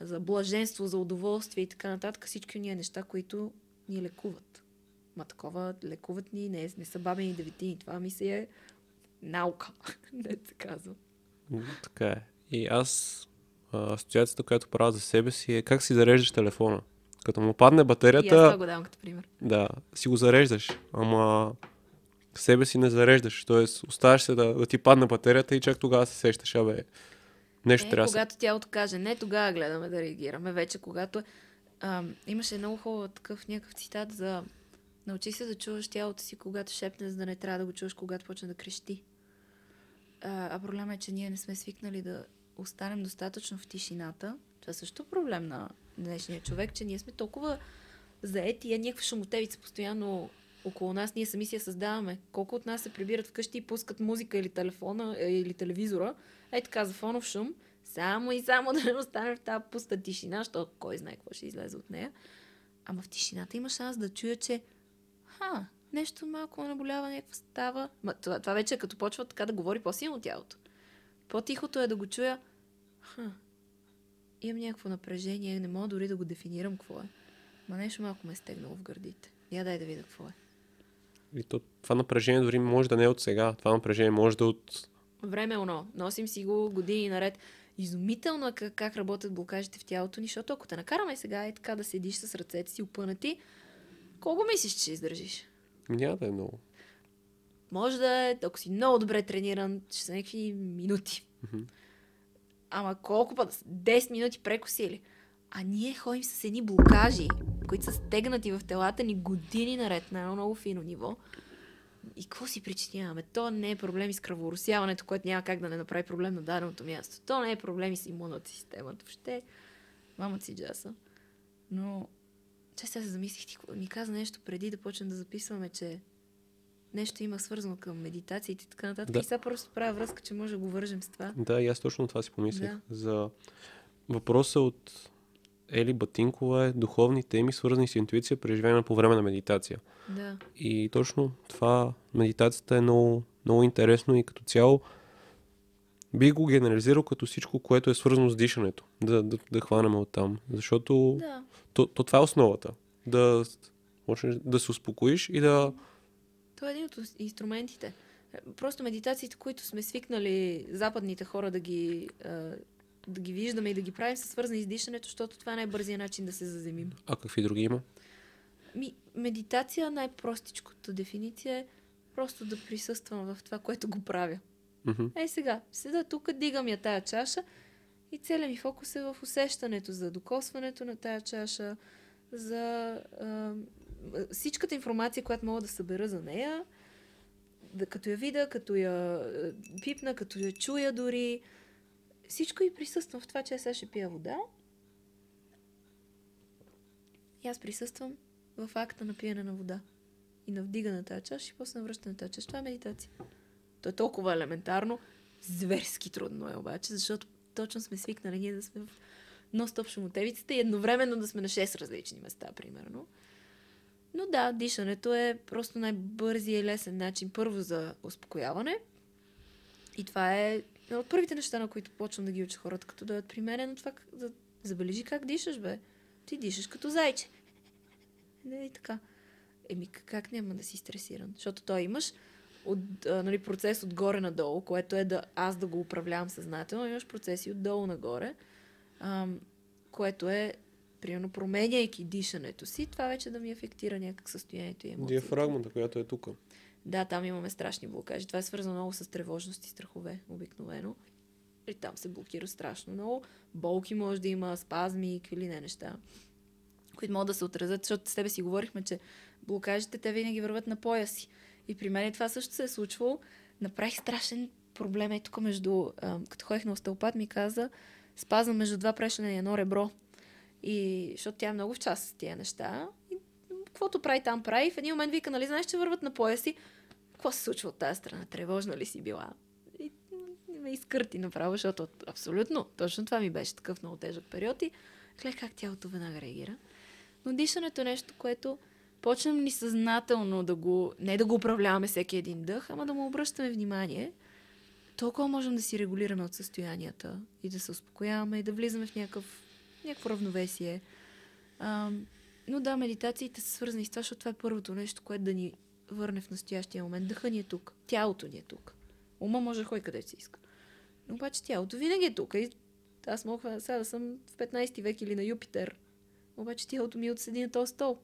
за блаженство, за удоволствие и така нататък. Всички ние неща, които ни лекуват. Ма такова лекуват ни, не, не са бабени деветини. Това ми се е наука, *laughs* не се казва. Така е. И аз, а, асоциацията, която правя за себе си е как си зареждаш телефона. Като му падне И аз това батерията, го давам като пример. да, си го зареждаш. Ама себе си не зареждаш. Тоест, оставаш се да, да ти падне батерията и чак тогава се сещаш, абе, нещо Е, трябва да се... когато тялото каже не, тогава гледаме да реагираме. Вече когато... Ам, имаше много хубав такъв някакъв цитат за Научи се да чуваш тялото си, когато шепне, за да не трябва да го чуваш, когато почне да крещи. А, а проблема е, че ние не сме свикнали да останем достатъчно в тишината. Това също е проблем на днешния човек, че ние сме толкова заети, а някаква шумотевица постоянно около нас, ние сами си я създаваме. Колко от нас се прибират вкъщи и пускат музика или телефона, е, или телевизора, е така за фонов шум, само и само *laughs* да не останем в тази пуста тишина, защото кой знае какво ще излезе от нея. Ама в тишината има шанс да чуя, че ха, нещо малко наболява, някаква става. Ма, това, това вече е като почва така да говори по-силно тялото. По-тихото е да го чуя, ха, имам някакво напрежение, не мога дори да го дефинирам какво е. Ма нещо малко ме е стегнало в гърдите. Я дай да видя какво е. И то, това напрежение дори може да не е от сега. Това напрежение може да е от... Време е оно. Носим си го години наред. Изумително е как, как работят блокажите в тялото ни, защото ако те накараме сега и така да седиш с ръцете си опънати, колко мислиш, че издържиш? Няма да е много. Може да е, ако си много добре трениран, ще са някакви минути. Мгм. Ама колко път? 10 минути прекосили. А ние ходим с едни блокажи, които са стегнати в телата ни години наред на едно много фино ниво. И какво си причиняваме? То не е проблем и с кръворосяването, което няма как да не направи проблем на даденото място. То не е проблем и с имунната система. Въобще, мама си джаса. Но, че сега се замислих, ти ми каза нещо преди да почнем да записваме, че нещо има свързано към медитациите и така нататък. Да. И сега просто правя връзка, че може да го вържем с това. Да, и аз точно това си помислих. Да. За въпроса от Ели Батинкова е духовни теми, свързани с интуиция, преживена по време на медитация. Да. И точно това, медитацията е много, много интересно и като цяло би го генерализирал като всичко, което е свързано с дишането. Да, да, да хванем от там. Защото Да. то, то това е основата. Да, да се успокоиш и да... Това е един от инструментите. Просто медитациите, които сме свикнали западните хора да ги, да ги виждаме и да ги правим, са свързани с дишането, защото това е най-бързият начин да се заземим. А какви други има? Ми, медитация, най-простичката дефиниция е просто да присъствам в това, което го правя. Мгм. Ей сега, седа тук, дигам я тая чаша и целият ми фокус е в усещането за докосването на тая чаша, за а, всичката информация, която мога да събера за нея, да, като я видя, като я а, пипна, като я чуя дори. Всичко и присъствам в това, че сега ще пия вода. И аз присъствам в акта на пиене на вода. И на вдигане на тази чаша и после на връщане на тази чаша. Това е медитация. То е толкова елементарно. Зверски трудно е обаче, защото точно сме свикнали ние да сме в нон-стоп шумотевицата и едновременно да сме на 6 различни места, примерно. Но да, дишането е просто най-бързия и лесен начин първо за успокояване. И това е от първите неща, на които почвам да ги уча хората, като дойдат при мен, но това да забележи как дишаш, бе. Ти дишаш като зайче. Не, и така. Еми, как няма да си стресиран? Защото той имаш от, а, нали, процес отгоре надолу, което е да аз да го управлявам съзнателно, имаш процеси отдолу нагоре, ам, което е, примерно, променяйки дишането си, това вече да ми афектира някак състоянието и емоциите. Диафрагмата, която е тук. Да, там имаме страшни блокажи. Това е свързано много с тревожност и страхове, обикновено. И там се блокира страшно много. Болки може да има, спазми и какви ли не неща, които могат да се отразят, защото с тебе си говорихме, че блокажите те винаги върват на поя си. И при мен това също се е случвало. Направих страшен проблем е тук между... А, като ходих на остеопат ми каза, спазвам между два прешлене и едно ребро. И защото тя е много в част с тия неща. И каквото прави там прави. В един момент вика, нали знаеш, че върват на поя си. Какво се случва от тази страна? Тревожна ли си била? И ме изкърти направо, защото абсолютно, точно това ми беше такъв много тежък период и гледай как тялото веднага реагира. Но дишането е нещо, което почнем ли съзнателно да го, не да го управляваме всеки един дъх, ама да му обръщаме внимание, толкова можем да си регулираме от състоянията и да се успокояваме и да влизаме в някакъв, някакво равновесие. А, но да, медитациите са свързани с това, защото това е първото нещо, което да ни върне в настоящия момент. Дъха ни е тук, тялото ни е тук. Ума може да ходи където си иска. Но обаче тялото винаги е тук. И аз мога сега да съм в 15 век или на Юпитер. Обаче тялото ми е отседи на този стол.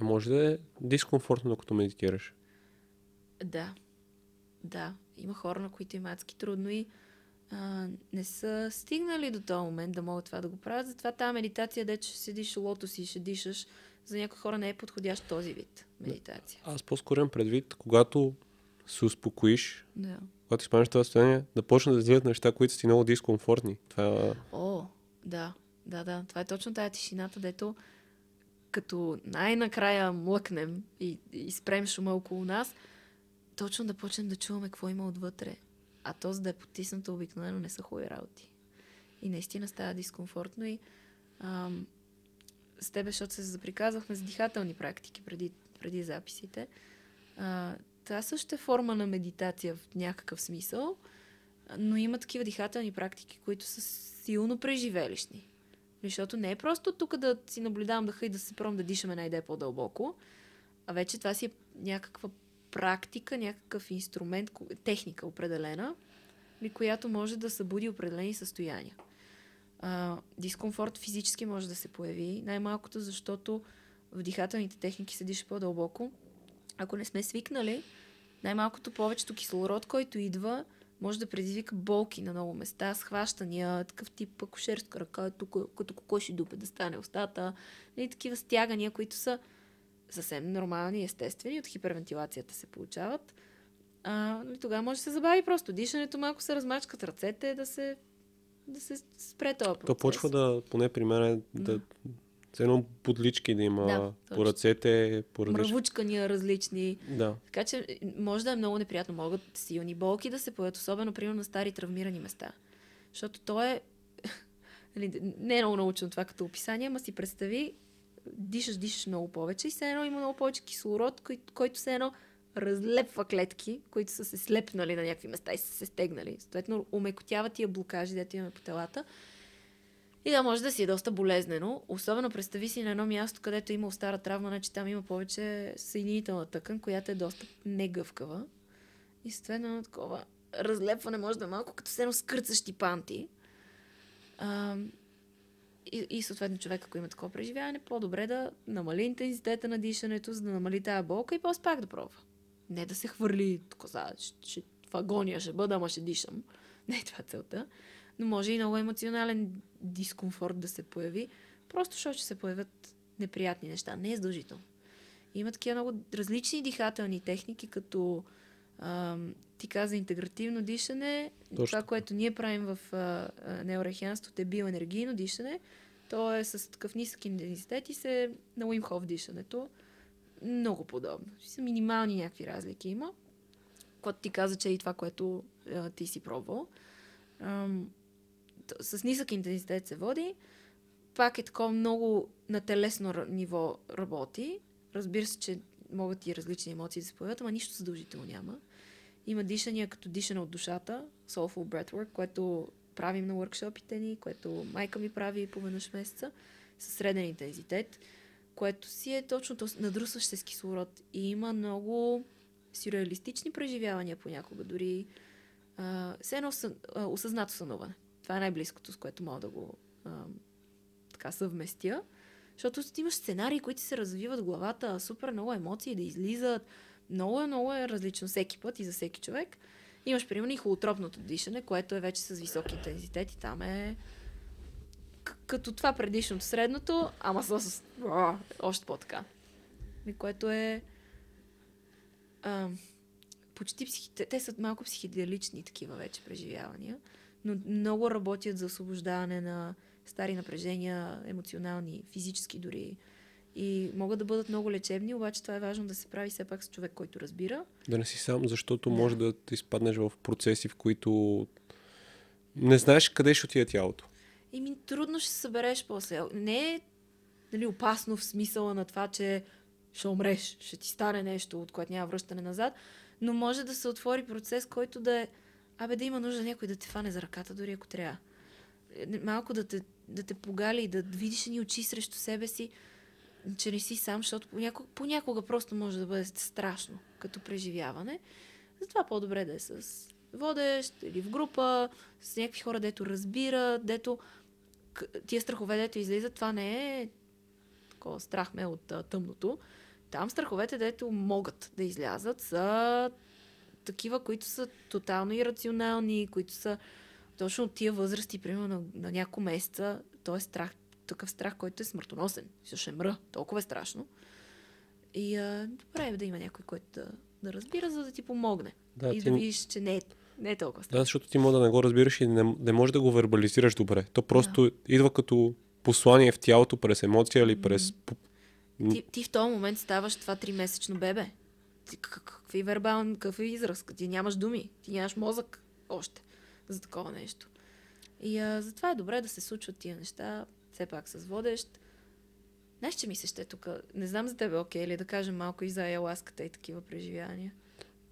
А може да е дискомфортно, докато медитираш. Да. Да. Има хора, на които им адски трудно и а, не са стигнали до този момент да могат това да го правят. Затова тази медитация, де че седиш лото си и ще дишаш за някои хора не е подходящ този вид медитация. Аз по-скоро имам предвид, когато се успокоиш, Да. когато изпаднеш това състояние, да почнат да излизат неща, които са ти много дискомфортни. Това О, да, да, да. Това е точно тая тишината, дето като най-накрая млъкнем и, и спрем шума около нас, точно да почнем да чуваме какво има отвътре. А то, за да е потиснато, обикновено не са хубави работи. И наистина става дискомфортно и ам, с тебе, защото се заприказвахме за дихателни практики преди, преди записите. А, това също е форма на медитация в някакъв смисъл, но има такива дихателни практики, които са силно преживелищни. Защото не е просто тук да си наблюдавам дъха и да се пробвам да дишаме най идея по-дълбоко, а вече това си е някаква практика, някакъв инструмент, техника определена, при която може да събуди определени състояния. А, дискомфорт физически може да се появи, най-малкото защото в дихателните техники се диша по-дълбоко. Ако не сме свикнали, най-малкото повечето кислород, който идва, може да предизвика болки на много места, схващания, такъв тип акушерска ръка, тук, като кокоши дупе да стане устата, и такива стягания, които са съвсем нормални естествени, от хипервентилацията се получават. А, и тогава може да се забави просто дишането, малко се размачкат ръцете, да се, да се спре този процес. То почва да, поне при мен, да, все едно подлички да има Да, по ръцете, по различни. Мравучкания различни. Да. Така че може да е много неприятно. Могат силни болки да се появят, особено примерно на стари травмирани места. Защото то е... *laughs* нали, не е много научно това като описание, ама си представи, дишаш, дишаш много повече и все едно има много повече кислород, кой, който все едно разлепва клетки, които са се слепнали на някакви места и са се стегнали. Съответно, умекотява тия блокажи, дето имаме по телата. И да, може да си е доста болезнено. Особено представи си на едно място, където има стара травма, значи там има повече съединителна тъкан, която е доста негъвкава. И съответно такова разлепване може да е малко като се едно скърцащи панти. И, и съответно човек, ако има такова преживяване, по-добре да намали интензитета на дишането, за да намали тази болка и после пак да пробва. Не да се хвърли коза, ще, ще, в агония ще бъда, ама ще дишам. Не е това целта. Но може и много емоционален дискомфорт да се появи, просто защото ще се появят неприятни неща. Не е задължително. Има такива много различни дихателни техники, като ти каза интегративно дишане. Точно това, което ние правим в а, а, неорехианството е биоенергийно дишане. То е с такъв нисък интензитет и се на Уимхов дишането. Много подобно. Са минимални някакви разлики има. Което ти каза, че е и това, което а, ти си пробвал. Т- с нисък интензитет се води. Пак е такова много на телесно ниво работи. Разбира се, че могат и различни емоции да се появят, ама нищо задължително няма. Има дишания като дишане от душата, Soulful Breathwork, което правим на workshopите ни, което майка ми прави по веднъж месеца, със среден интензитет, което си е точно то надрусващ се с кислород. И има много сюрреалистични преживявания понякога, дори а, все едно съ, а, осъзнато сънуване. Това е най-близкото, с което мога да го а, така съвместя. Защото имаш сценарии, които се развиват в главата, супер много емоции да излизат. Много е, много е различно всеки път и за всеки човек. Имаш, примерно, и холотропното дишане, което е вече с висок интензитет и там е като това предишното, средното, ама с, още по-така. Което е а, почти психи... те, са малко психоделични такива вече преживявания, но много работят за освобождаване на стари напрежения, емоционални, физически дори. И могат да бъдат много лечебни, обаче това е важно да се прави все пак с човек, който разбира. Да не си сам, защото Да. може да ти изпаднеш в процеси, в които не знаеш къде ще отиде тялото. И ми трудно ще се събереш после. Не е нали, опасно в смисъла на това, че ще умреш, ще ти стане нещо, от което няма връщане назад, но може да се отвори процес, който да е, абе да има нужда някой да те фане за ръката, дори ако трябва. Е, Малко да те, да те погали и да видиш ни очи срещу себе си, че не си сам, защото понякога, понякога просто може да бъде страшно като преживяване. Затова по-добре да е с водещ или в група, с някакви хора, дето разбират, дето тия страхове, дето излизат, това не е такова страх ме от а, тъмното. Там страховете, дето могат да излязат, са такива, които са тотално ирационални, които са точно от тия възрасти, примерно на, на няколко месеца, той страх, такъв страх, който е смъртоносен. Ще мра. Толкова е страшно. И а, добре е да има някой, който да, да разбира, за да ти помогне. Да, и ти- да видиш, че не е, не е толкова Да, страшно. защото ти може да не го разбираш и не, не можеш да го вербализираш добре. То просто идва като послание в тялото през емоция или през... Ти, ти в този момент ставаш това тримесечно бебе. Ти, как- как- какви вербални, какви израз? Ти нямаш думи, ти нямаш мозък още за такова нещо. И а, затова е добре да се случват тия неща, все пак с водещ. Знаеш, че ми се ще тук, не знам за тебе, окей ли, да кажем малко и за еласката и такива преживявания.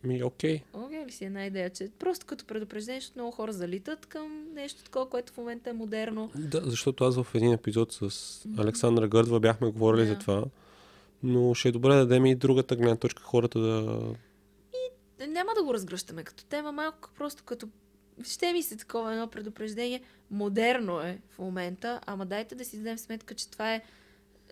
Ми, окей. Окей ли си една идея, че просто като предупреждение, защото много хора залитат към нещо такова, което в момента е модерно. Да, защото аз в един епизод с Александра Гърдва бяхме говорили Да. за това. Но ще е добре да дадем и другата гледна точка хората да... няма да го разгръщаме като тема, малко просто като ще ми се такова едно предупреждение. Модерно е в момента, ама дайте да си дадем сметка, че това е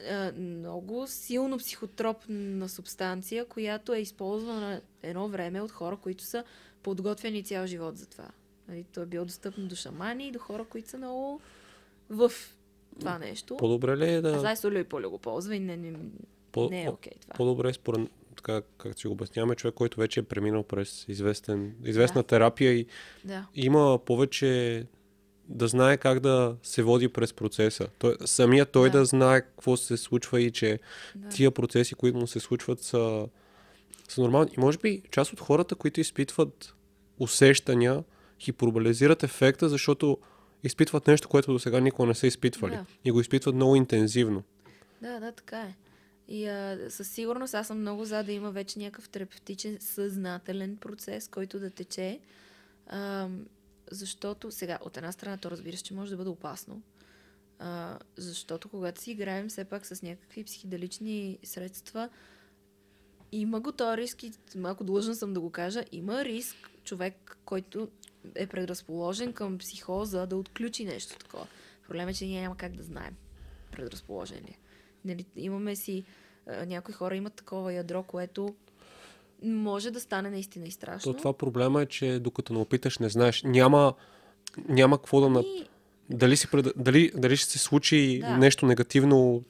е, много силно психотропна субстанция, която е използвана едно време от хора, които са подготвени цял живот за това. Нали, то е било достъпно до шамани и до хора, които са много в това нещо. По-добре ли е да... знае Солио и Поле го ползва и не, не, По- не е окей това. По-добре според така, как си го обясняваме, човек, който вече е преминал през известен, известна терапия и Да. има повече да знае как да се води през процеса. Той, самия той да. Да. да знае какво се случва и че Да. тия процеси, които му се случват, са, са нормални. И може би част от хората, които изпитват усещания, хиперболизират ефекта, защото изпитват нещо, което до сега никога не са изпитвали. Да. И го изпитват много интензивно. Да, да, така е. И а, със сигурност аз съм много за да има вече някакъв терапевтичен съзнателен процес, който да тече. А, защото сега, от една страна, то разбира че може да бъде опасно. А, защото когато си играем все пак с някакви психоделични средства, има го този риск и малко длъжна съм да го кажа, има риск човек, който е предразположен към психоза да отключи нещо такова. Проблемът е, че ние няма как да знаем предразположен ли е. Нали, имаме си, някои хора имат такова ядро, което може да стане наистина и страшно. То това проблема е, че докато не опиташ, не знаеш. Няма, няма какво да... На... И, Дали, си пред... дали, дали ще се случи Да. нещо негативно,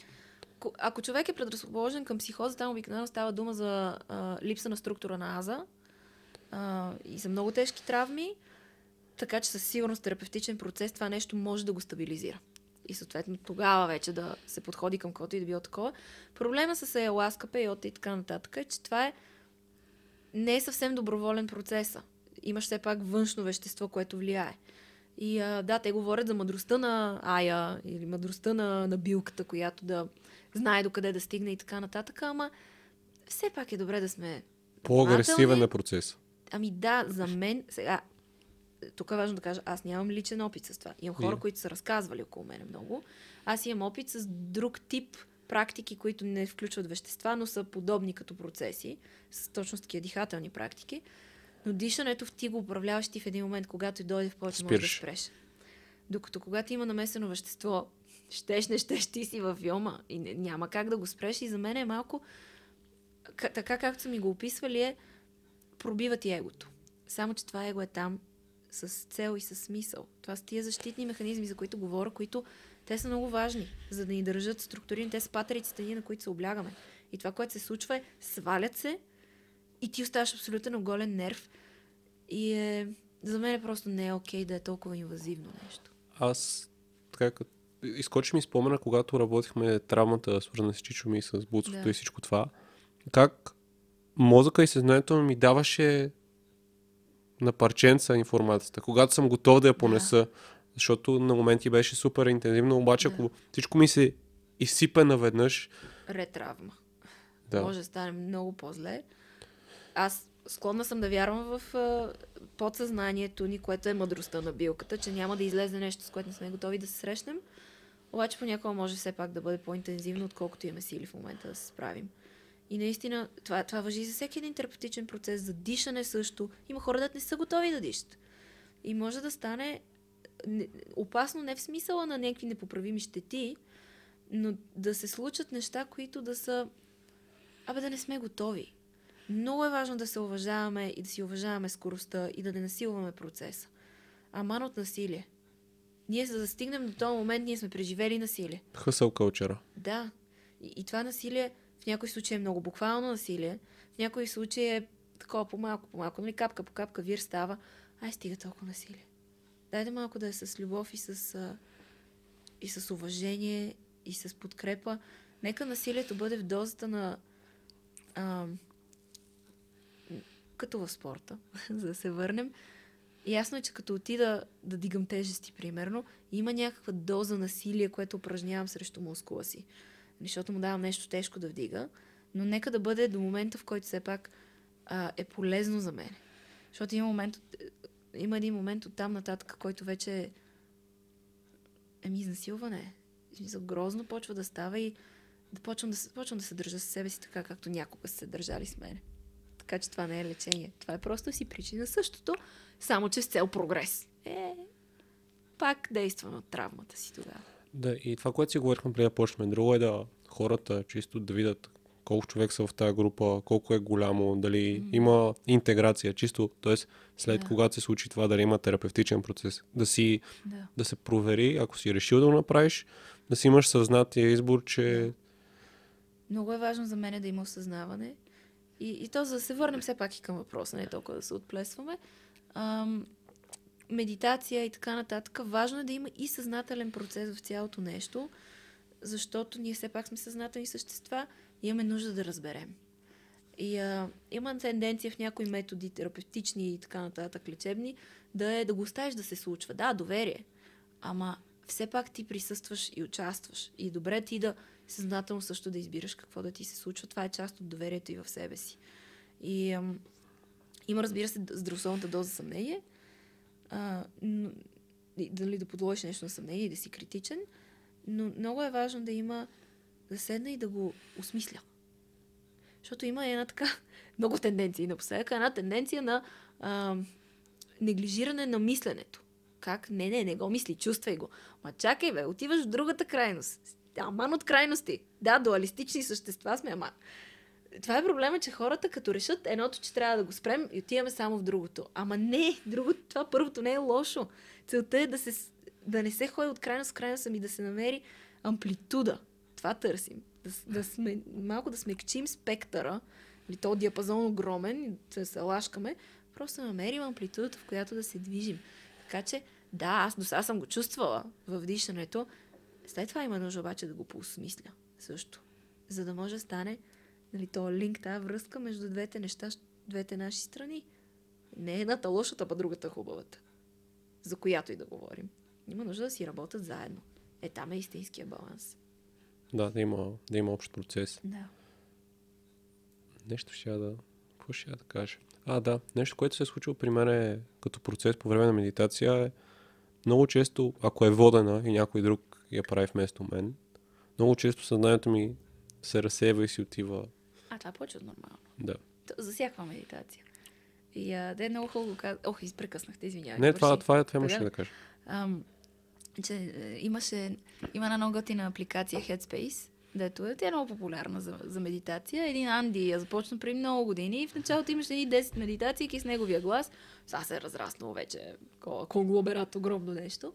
ко- ако човек е предразположен към психоза, там обикновено става дума за а, липса на структура на аза а, и за много тежки травми, така че със сигурност терапевтичен процес това нещо може да го стабилизира. И съответно тогава вече да се подходи към каквото и да било такова. Проблема с еласка, пейота и така нататък е, че това е не е съвсем доброволен процеса. Имаш все пак външно вещество, което влияе. И а, да, те говорят за мъдростта на Ая или мъдростта на, на билката, която да знае докъде да стигне и така нататък, ама все пак е добре да сме по-агресивен е процес. Ами да, за мен, сега, тук е важно да кажа, аз нямам личен опит с това. Имам хора, И? които са разказвали около мене много. Аз имам опит с друг тип практики, които не включват вещества, но са подобни като процеси, с точно с такива дихателни практики. Но дишането в ти го управляваш ти в един момент, когато и дойде в повече, може да спреш. Докато когато има намесено вещество, щеш, не щеш, ти си във вилма и не, няма как да го спреш. И за мен е малко, к- така както са ми го описвали, е пробива ти егото. Само, че това его е там с цел и с смисъл. Това са тия защитни механизми, за които говоря, които те са много важни, за да ни държат структурирани. Те са патериците ние, на които се облягаме. И това, което се случва е, свалят се и ти оставаш абсолютно оголен нерв. И е, за мен просто не е окей да е толкова инвазивно нещо. Аз така като изкочи ми спомена, когато работихме травмата, свързана с Чичо ми, с буцото Да. и всичко това, как мозъка и съзнанието ми даваше на парченца информацията, когато съм готов да я понеса, защото на моменти беше супер интензивно, обаче Да. ако всичко ми се изсипе наведнъж, Ретравма. да, Може да стане много по-зле. Аз склонна съм да вярвам в а, подсъзнанието ни, което е мъдростта на билката, че няма да излезе нещо, с което не сме готови да се срещнем. Обаче понякога може все пак да бъде по-интензивно, отколкото имаме сили в момента да се справим. И наистина, това, това въжи за всеки един терапевтичен процес, за дишане също. Има хора, да не са готови да дишат. И може да стане не, опасно не в смисъла на някакви непоправими щети, но да се случат неща, които да са Абе да не сме готови. Много е важно да се уважаваме и да си уважаваме скоростта и да не насилваме процеса. Аман от насилие. ние за да стигнем до този момент, ние сме преживели насилие. Хъсъл кълчера. Да. И, и това насилие в някои случаи е много буквално насилие, в някои случаи е такова по-малко, по-малко, нали, капка по капка вир става. Ай, стига толкова насилие. Дайде малко да е с любов и с, и с уважение и с подкрепа. Нека насилието бъде в дозата на а, като в спорта, *laughs* за да се върнем. Ясно е, че като отида да дигам тежести, примерно, има някаква доза насилие, което упражнявам срещу мускула си. Защото му давам нещо тежко да вдига, но нека да бъде до момента, в който все пак а, е полезно за мен. Защото има, момент, има един момент от там нататък, който вече е еми изнасилване. Смисъл, грозно почва да става и да почвам да, почвам да се държа с себе си така, както някога са се държали с мен. Така че това не е лечение. Това е просто си причина същото, само че с цел прогрес. Е, пак действаме от травмата си тогава. Да, и това, което си говорихме преди да почнем, друго е да хората чисто да видят колко човек са в тази група, колко е голямо, дали mm. има интеграция, чисто, т.е. след Да. когато се случи това, дали има терапевтичен процес, да си, Да. да се провери, ако си решил да го направиш, да си имаш съзнатия избор, че Много е важно за мен да има осъзнаване. И, и то, за да се върнем все пак и към въпроса, не толкова да се отплесваме. Ам, медитация и така нататък. Важно е да има и съзнателен процес в цялото нещо, защото ние все пак сме съзнателни същества и имаме нужда да разберем. И а, има тенденция в някои методи, терапевтични и така нататък, лечебни, да е да го оставиш да се случва. Да, доверие. Ама все пак ти присъстваш и участваш. И е добре ти да съзнателно също да избираш какво да ти се случва. Това е част от доверието и в себе си. И ам, има, разбира се, здравословната доза съмнение. А, но, дали да подложиш нещо на съмнение и да си критичен. Но много е важно да има да седна и да го осмисля. Защото има една така *laughs* много тенденции напоследък. Една тенденция на а, неглижиране на мисленето. Как? Не, не, не го мисли, чувствай го. Ма чакай, бе, отиваш в другата крайност. Аман от крайности. Да, дуалистични същества сме, ама. Това е проблема, че хората като решат едното, че трябва да го спрем и отиваме само в другото. Ама не, другото, това първото не е лошо. Целта е да, се, да не се ходи от крайност в крайност, ами да се намери амплитуда. Това търсим. Да, да сме, малко да смекчим спектъра, или то диапазон огромен, да се лашкаме, просто намерим амплитудата, в която да се движим. Така че, да, аз до сега съм го чувствала в дишането. След това има нужда обаче да го поосмисля също. За да може да стане нали, то линк, тази връзка между двете неща, двете наши страни. Не е едната лошата, па другата хубавата. За която и да говорим. Има нужда да си работят заедно. Е, там е истинския баланс. да, да има, да има общ процес. Да. Нещо ще я да... Какво ще я да кажа? А, да. Нещо, което се е случило при мен е, като процес по време на медитация е много често, ако е водена и някой друг я прави вместо мен, много често съзнанието ми се разсева и си отива. А, това повече от нормално. Да. За всякаква медитация. И а, да е много хубаво каза. Ох, изпрекъснахте, извинявай. Не, това, това, е, това имаше да кажа. Ам, че е, имаше, има една много готина апликация Headspace, дето е, тя е много популярна за, за медитация. Един Анди я започна преди много години и в началото имаше едни 10 медитации с неговия глас. Сега се е разраснало вече конгломерат, огромно нещо.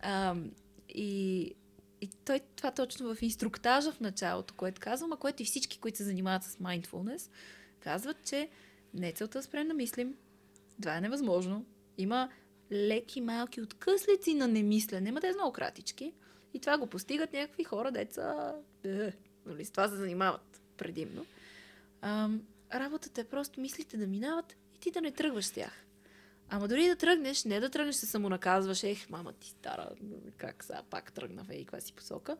Ам, и, и той това точно в инструктажа в началото, което казвам, а което и всички, които се занимават с mindfulness, казват, че не целта да спрем да мислим. Това е невъзможно. Има леки малки откъслици на немислене, ма те много кратички. И това го постигат някакви хора, деца, е, нали, с това се занимават предимно. Ам, работата е просто мислите да минават и ти да не тръгваш с тях. Ама дори да тръгнеш, не да тръгнеш се самонаказваш, ех, мама ти стара, как сега пак тръгна и каква си посока.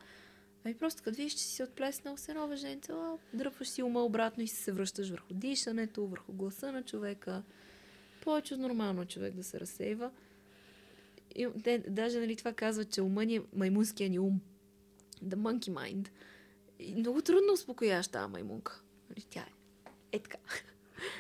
Ами просто като видиш, че си отплеснал с едно въженце, дръпваш си ума обратно и се връщаш върху дишането, върху гласа на човека. Повече от нормално е човек да се разсейва. И, те, даже нали, това казва, че ума ни е маймунския ни ум. The monkey mind. И много трудно успокояваш тази маймунка. Нали, тя е. Е така.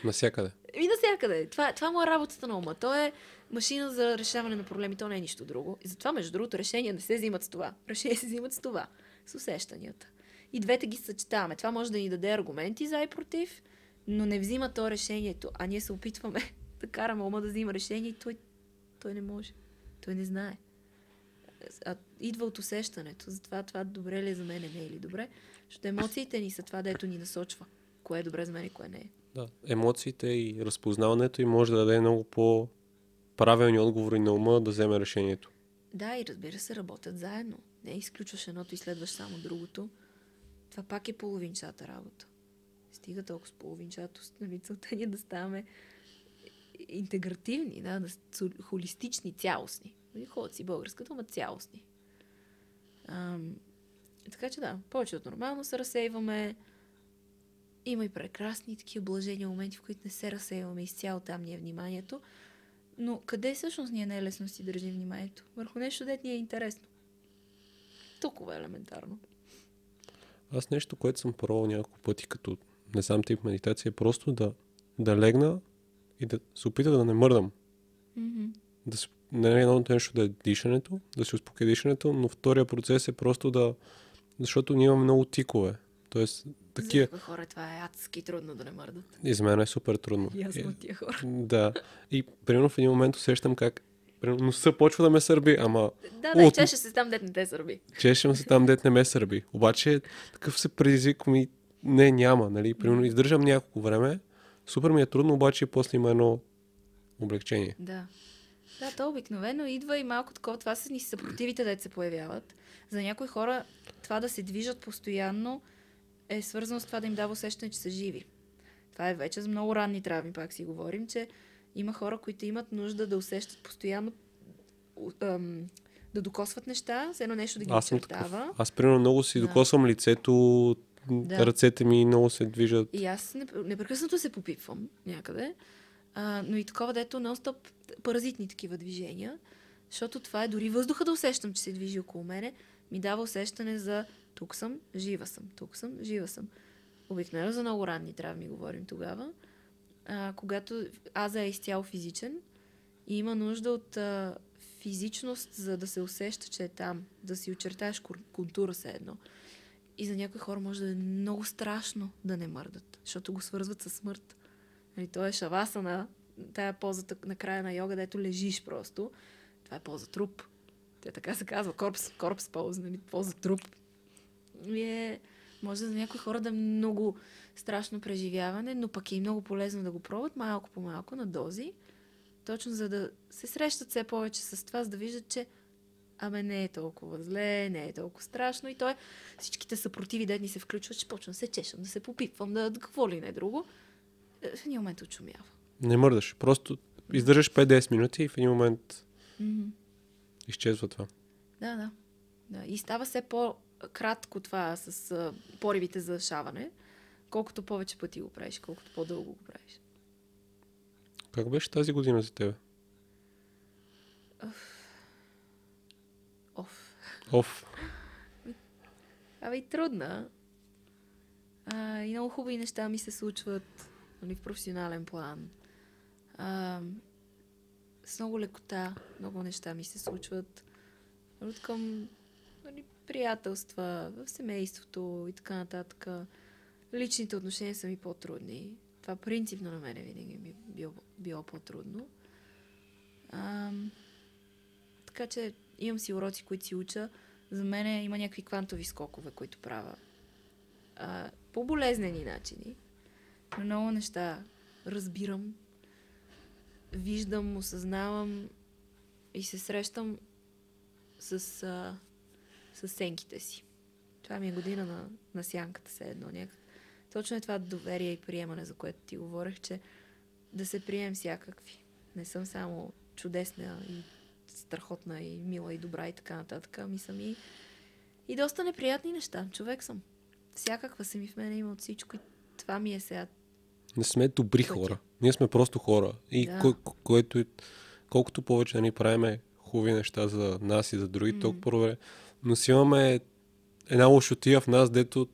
Насякъде. И навсякъде. Това, това му е работата на ума. То е машина за решаване на проблеми. То не е нищо друго. И затова, между другото, решения не се взимат с това. Решения се взимат с това. С усещанията. И двете ги съчетаваме. Това може да ни даде аргументи за и против, но не взима то решението. А ние се опитваме *laughs* да караме ума да взима решение и той, той не може. Той не знае. а идва от усещането. Затова това добре ли е за мен, не е ли добре. Защото емоциите ни са това, дето ни насочва. Кое е добре за мен и кое не е. Да, емоциите и разпознаването и може да даде много по правилни отговори на ума да вземе решението. Да, и разбира се, работят заедно. Не изключваш едното и следваш само другото. Това пак е половинчата работа. Стига толкова с половинчатост. *laughs* Нали, целта ни е да ставаме интегративни, да, да холистични, цялостни. Нали, Ходят си българската, ама цялостни. Ам, така че да, повече от нормално се разсейваме. Има и прекрасни такива блажени моменти, в които не се разсейваме изцяло, там ни е вниманието. Но къде всъщност ние не е лесно да си държим вниманието? Върху нещо, дет ни е интересно. Толкова елементарно. Аз нещо, което съм пробвал няколко пъти, като не сам тип медитация, е просто да, да легна и да се опита да не мърдам. Mm-hmm. Да се, не е едното нещо да е дишането, да се успокои дишането, но втория процес е просто да... Защото ние имаме много тикове. Тоест, такива... някои хора това е адски трудно да не мърдат. И за мен е супер трудно. Ясно И- от тия хора. Да. И примерно в един момент усещам как примерно, носа почва да ме сърби, ама Да, да, и От- чеше се там, дет не те сърби. чешем се там, дет не ме сърби. Обаче такъв се предизвиквам и не, няма, нали? Примерно издържам няколко време, супер ми е трудно, обаче после има едно облегчение. Да. Да, то обикновено идва и малко такова. Това са ни съпротивите, да се появяват. За някои хора това да се движат постоянно е свързано с това да им дава усещане, че са живи. Това е вече за много ранни травми, пак си говорим, че има хора, които имат нужда да усещат постоянно да докосват неща, с едно нещо да ги Аз съм очертава. Аз примерно много си Да. докосвам лицето, Да. ръцете ми много се движат. И аз неп- непрекъснато се попипвам някъде, а, но и такова, дето нон-стоп паразитни такива движения, защото това е дори въздуха да усещам, че се движи около мене, ми дава усещане за тук съм, жива съм, тук съм, жива съм. Обикновено за много ранни травми говорим тогава, а, когато аза е изцяло физичен и има нужда от а, физичност, за да се усеща, че е там, да си очертаеш контура се едно. И за някои хора може да е много страшно да не мърдат, защото го свързват със смърт. Нали, то е шавасана, тая позата на края на йога, дето лежиш просто. Това е поза труп. Тя така се казва, корпс, корпс поз, нали, поза труп. Е, може за някои хора да е много страшно преживяване, но пък е и много полезно да го пробват малко по малко на дози, точно за да се срещат все повече с това, за да виждат, че абе не е толкова зле, не е толкова страшно и той всичките съпротиви, да ни се включват, ще почвам да се чешам, да се попипвам, да, да какво ли не друго. Е, В един момент очумява. Не мърдаш. Просто издържаш 5-10 минути и в един момент Mm-hmm. изчезва това. Да, да, да. И става все по-кратко това с а, поривите за шаване, колкото повече пъти го правиш, колкото по-дълго го правиш. Как беше тази година за тебе? Оф. Оф. Абе и трудна. А, и много хубави неща ми се случват нали, в професионален план. А, с много лекота много неща ми се случват. От към нали, приятелства, в семейството и така нататък. Личните отношения са ми по-трудни. Това принципно на мене винаги ми било, било по-трудно. А, така че имам си уроци, които си уча. За мен има някакви квантови скокове, които правя. А, по болезнени начини. Но много неща разбирам, виждам, осъзнавам и се срещам с, а, с сенките си. Това ми е година на, на сянката се едно някак. Точно е това доверие и приемане, за което ти говорех, че да се приемем всякакви. Не съм само чудесна и страхотна и мила и добра и така нататък. Ами съм и, и доста неприятни неща. Човек съм. Всякаква съм и в мене има от всичко и това ми е сега. Не сме добри Пътя. хора. Ние сме просто хора. И Да. ко- ко- което, колкото повече да ни правиме хубави неща за нас и за други, М. толкова. Но си имаме една лошотия в нас, дето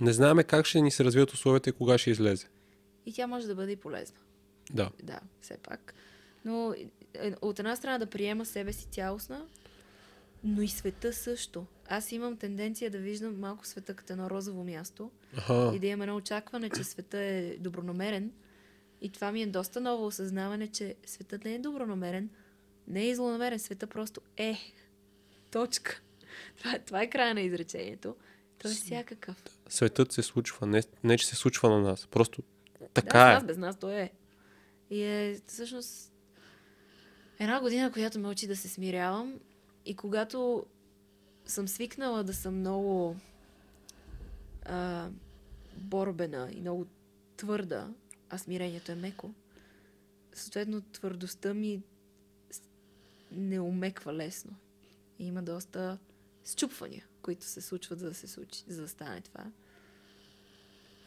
не знаеме как ще ни се развият условията и кога ще излезе. И тя може да бъде и полезна. Да. Да, все пак. Но е, от една страна да приема себе си цялостна, но и света също. Аз имам тенденция да виждам малко света като едно розово място Аха. и да имам едно очакване, че света е добронамерен. И това ми е доста ново осъзнаване, че светът не е добронамерен, не е злонамерен, света просто е. Точка. Това, това е края на изречението. Той е всякакъв. Светът се случва, не, не че се случва на нас. Просто така да, е. нас, без нас той е. И е всъщност една година, която ме учи да се смирявам и когато съм свикнала да съм много а, борбена и много твърда, а смирението е меко, съответно твърдостта ми не умеква лесно. И има доста счупвания, които се случват, за да се случи, за да стане това.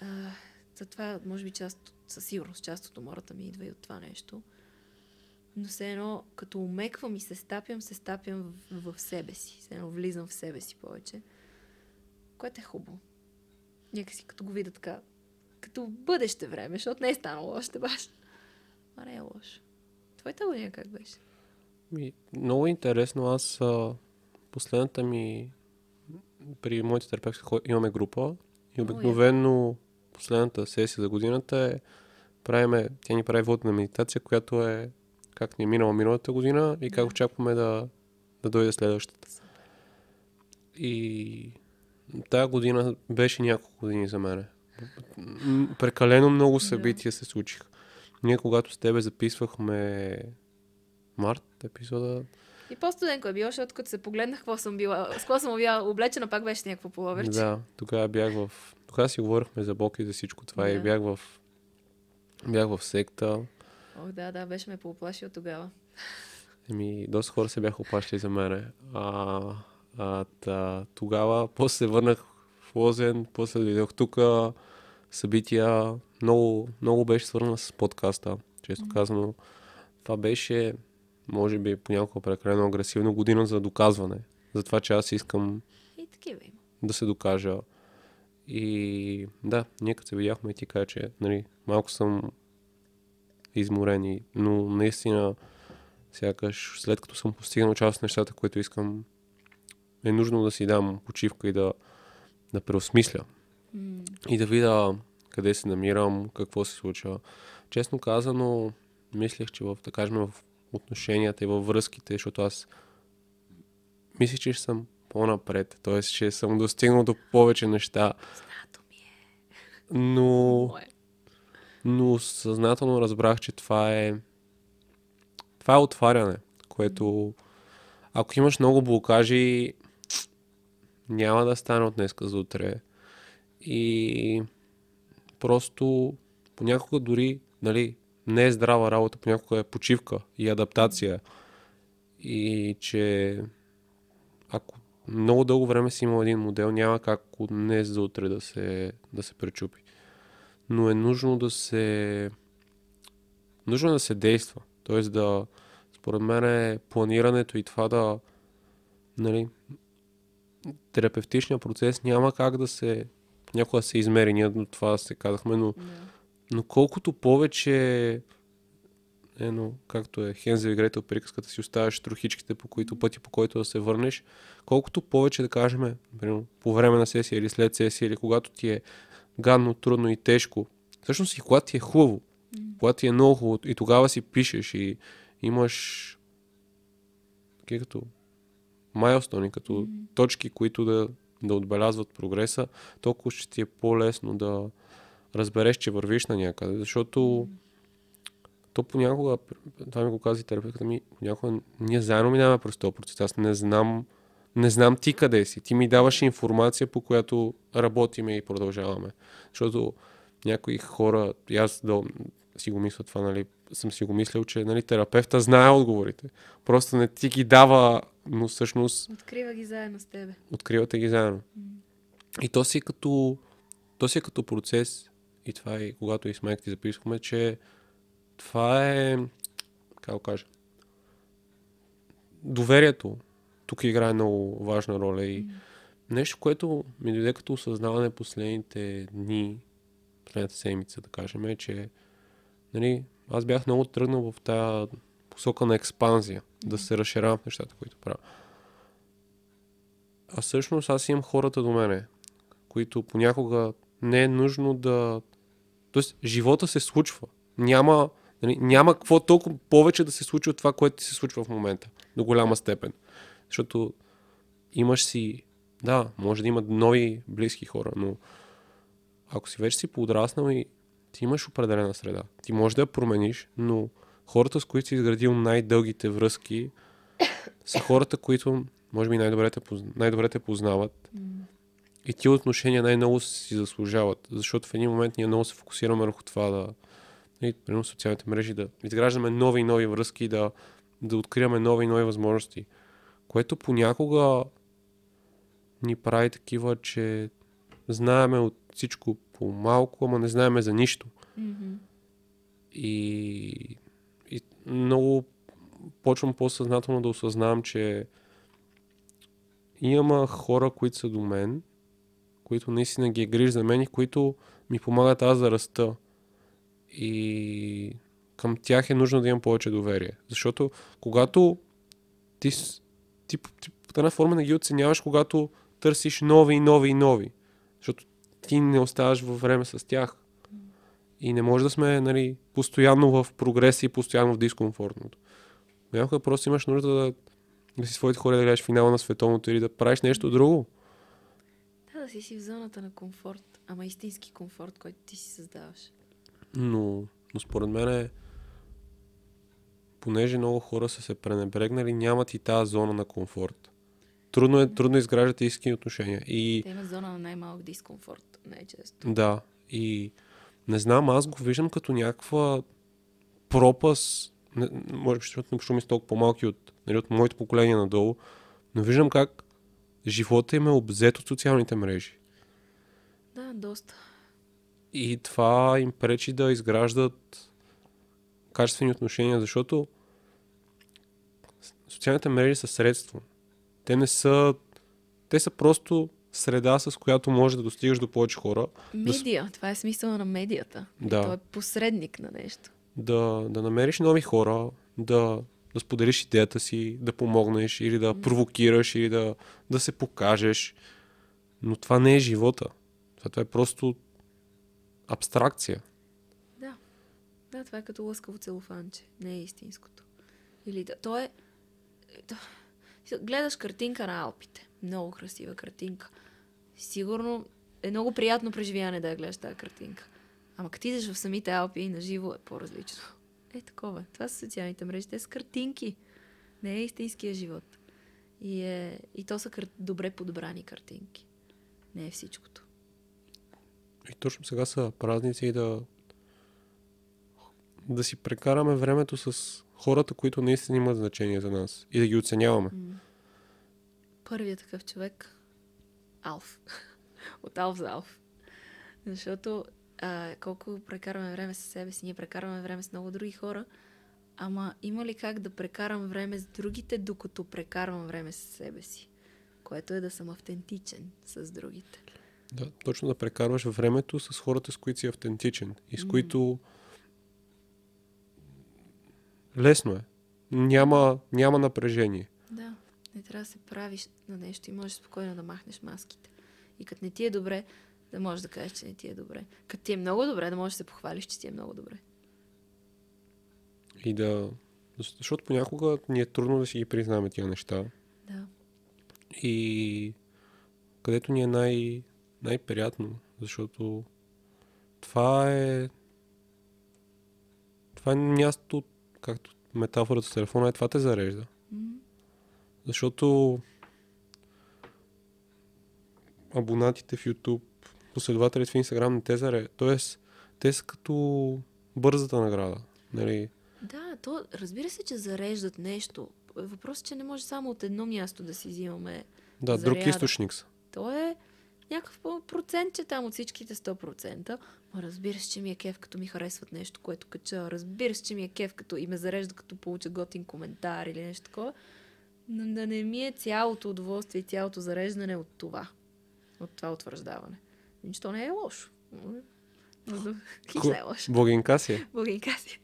А, затова, може би, част, със сигурност, част от умората ми идва и от това нещо. Но все едно, като умеквам и се стапям, се стапям в, в себе си. Все едно влизам в себе си повече. Което е хубаво. Някакси като го видя така, като бъдеще време, защото не е станало още баш. А не е лошо. Твоята година как беше? Ми, много интересно. Аз а, последната ми при моите терапевти имаме група и обикновено последната сесия за годината е правиме, тя ни прави водна медитация, която е как ни е минала миналата година и как очакваме да, да дойде следващата. И тази година беше няколко години за мен. М, Прекалено много Да. събития се случиха. Ние когато с тебе записвахме март епизода, И по-студенко е било, защото като се погледнах какво съм била, с какво съм била облечена, пак беше някакво половерче. Да, тогава бях в... Тогава си говорихме за Бог и за всичко това и Да. бях в... Бях в секта. Ох, да, да, беше ме пооплашил тогава. Еми, доста хора се бяха опащали за мене. А, а, та, тогава, после се върнах в Лозен, после дойдох тук, събития, много, много беше свързано с подкаста, често казано. Това беше, може би, понякога прекалено агресивно година за доказване. За това, че аз искам И такива има. да се докажа. И да, ние като се видяхме и ти кажа, че нали, малко съм изморен, но наистина сякаш след като съм постигнал част от нещата, които искам, е нужно да си дам почивка и да, да преосмисля. М, И да видя къде се намирам, какво се случва. Честно казано, мислех, че в, да кажем, в отношенията и във връзките, защото аз мислех, че ще съм по-напред, т.е. че съм достигнал до повече неща, Знато ми е. но, Мое. но съзнателно разбрах, че това е това е отваряне, което ако имаш много блокажи, няма да стане от днеска за утре. И просто понякога дори, нали, не е здрава работа, понякога е почивка и адаптация. И че ако много дълго време си имал един модел, няма как от днес за утре да се, да се пречупи. Но е нужно да се нужно е да се действа. Тоест да, според мен е планирането и това да, нали, терапевтичният процес няма как да се, някога се измери, ние до това се казахме, но, Да. Но колкото повече ено, както е Хензел и Гретел приказката си оставяш трохичките, по които пъти, по който да се върнеш, колкото повече да кажем, примерно, по време на сесия или след сесия, или когато ти е гадно, трудно и тежко, всъщност и когато ти е хубаво, когато ти е много хубаво и тогава си пишеш и имаш такива като майлстони, като Мгм. точки, които да, да отбелязват прогреса, толкова ще ти е по-лесно да разбереш, че вървиш на някъде, защото то понякога, това ми го каза и терапевтката ми, понякога ние заедно минаваме през този процес. Аз не знам, не знам ти къде си. Ти ми даваш информация, по която работиме и продължаваме. Защото някои хора, и аз да си го мисля това, нали, съм си го мислил, че нали, терапевта знае отговорите. Просто не ти ги дава, но всъщност Открива ги заедно с тебе. откривате ги заедно. И то си е като, то си е като процес, и това е когато и с майка ти записахме, че това е, как кажа, доверието тук играе много важна роля и нещо, което ми дойде като осъзнаване последните дни, последната седмица, да кажем, е, че нали, аз бях много тръгнал в тази посока на експанзия, да се разширявам в нещата, които правя. А всъщност аз имам хората до мене, които понякога не е нужно да... Тоест, живота се случва. Няма, нали, няма какво толкова повече да се случи от това, което се случва в момента. До голяма степен. Защото имаш си, да, може да има нови близки хора, но ако си вече си подраснал и ти имаш определена среда, ти можеш да я промениш, но хората, с които си изградил най-дългите връзки, са хората, които може би най-добре те, най-добре те познават. И тия отношения най-много си заслужават, защото в един момент ние много се фокусираме върху това да, нали, примерно социалните мрежи, да изграждаме нови и нови връзки, да, да откриваме нови и нови възможности, което понякога ни прави такива, че знаеме от всичко по малко, ама не знаеме за нищо. Мгм. И, и много почвам по-съзнателно да осъзнавам, че има хора, които са до мен, които наистина ги е гриж за мен и които ми помагат аз да раста. И към тях е нужно да имам повече доверие. Защото когато ти, ти, ти по една форма не ги оценяваш, когато търсиш нови и нови и нови. Защото ти не оставаш във време с тях. И не може да сме нали, постоянно в прогрес и постоянно в дискомфортното. Някога просто имаш нужда да, да си своите хора да гледаш финала на световното или да правиш нещо друго. Да, си си в зоната на комфорт, ама истински комфорт, който ти си създаваш. Но, но според мен е, понеже много хора са се пренебрегнали, нямат и тази зона на комфорт. Трудно е, трудно изграждат истински отношения. И Те имат зона на най-малък дискомфорт, най-често. Да, и не знам, аз го виждам като някаква пропаст, не, може би, защото не ми толкова по-малки от, нали, от моето поколение надолу, но виждам как живота им е обзет от социалните мрежи. Да, доста. И това им пречи да изграждат качествени отношения, защото социалните мрежи са средство. Те не са... Те са просто среда, с която може да достигаш до повече хора, Медия, това е смисъла на медията. Да. Той е посредник на нещо. да, да намериш нови хора, да, да споделиш идеята си, да помогнеш или да провокираш или да, да се покажеш. Но това не е живота. Това, това е просто абстракция. Да. Да, това е като лъскаво целофанче. Не е истинското. Или да, то е... То... Гледаш картинка на Алпите. Много красива картинка. Сигурно е много приятно преживяване да я гледаш тази картинка. Ама като идеш в самите Алпи и на живо е по-различно. Е такова. Това са социалните мрежи. Те са картинки. Не е истинския живот. И, е... и то са кар... добре подбрани картинки. Не е всичкото. И точно сега са празници и да да си прекараме времето с хората, които наистина имат значение за нас и да ги оценяваме. Първият такъв човек Алф. *laughs* От Алф за Алф. Защото а, колко прекарваме време с себе си, ние прекарваме време с много други хора, ама има ли как да прекарам време с другите, докато прекарвам време с себе си? Което е да съм автентичен с другите. Да, точно да прекарваш времето с хората, с които си автентичен и с които лесно е. Няма, няма напрежение. Да, не трябва да се правиш на нещо и можеш спокойно да махнеш маските. И като не ти е добре, да можеш да кажеш, че не ти е добре. Като ти е много добре, да можеш да се похвалиш, че ти е много добре. И да... Защото понякога ни е трудно да си ги признаваме тия неща. Да. И където ни е най- най-приятно, защото това е това е място, както метафората с телефона е, това те зарежда. М. Защото абонатите в YouTube, последователите в Instagram не те зареждат. Тоест, те са като бързата награда. Нали? Да, то разбира се, че зареждат нещо. Въпросът е, че не може само от едно място да си взимаме. Да, друг Заряда. източник са. То е някакъв по- процентче там от всичките 100%. Ма разбира се, че ми е кеф, като ми харесват нещо, което кача. Разбира се, че ми е кеф, като и ме зарежда, като получа готин коментар или нещо такова. Но да не ми е цялото удоволствие и цялото зареждане от това. От това утвърждаване. Нищо не е лошо. Хич *laughs* не е лошо. Си. Благинка си.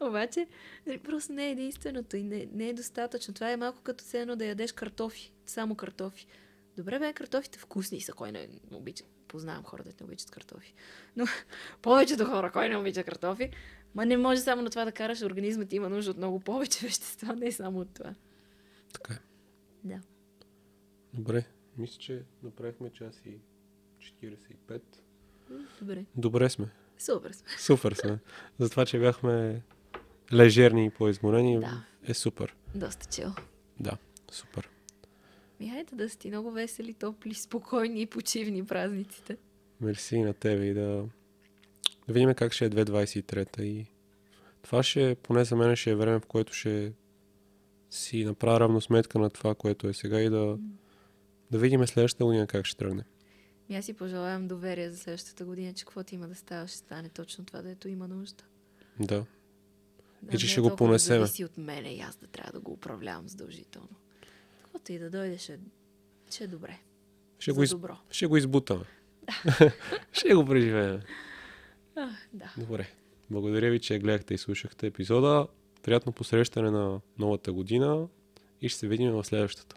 Обаче, нали, просто не е единственото и не, не е достатъчно. Това е малко като едно да ядеш картофи. Само картофи. Добре, бе, картофите вкусни са. Кой не обича? Познавам хора, да не обичат картофи. Но *laughs* повечето хора, кой не обича картофи, ма не може само на това да караш. Организмът има нужда от много повече *laughs* вещества, не само от това. Така е. Да. Добре. Мисля, че направихме час и 45. Добре. Добре сме. Супер сме. Супер сме. За това, че бяхме лежерни и по-изморени, Да. е супер. Доста чел. Да, супер. Ми хайде да сте много весели, топли, спокойни и почивни празниците. Мерси на тебе и да, да видим как ще е 2023 и това ще, поне за мен ще е време, в което ще си направя равносметка на това, което е сега и да, да видим следващата година как ще тръгне. И аз си пожелавам доверие за следващата година, че каквото има да става, ще стане точно това, дето има нужда. Да. Да, И че не ще го понесем. Да зависи от мене и аз да трябва да го управлявам задължително. Каквото и да дойде, ще, ще е добре. Ще, за го, из... добро. ще го избутаме. *laughs* ще го преживеем. А, да. Добре. Благодаря ви, че гледахте и слушахте епизода. Приятно посрещане на новата година и ще се видим в следващата.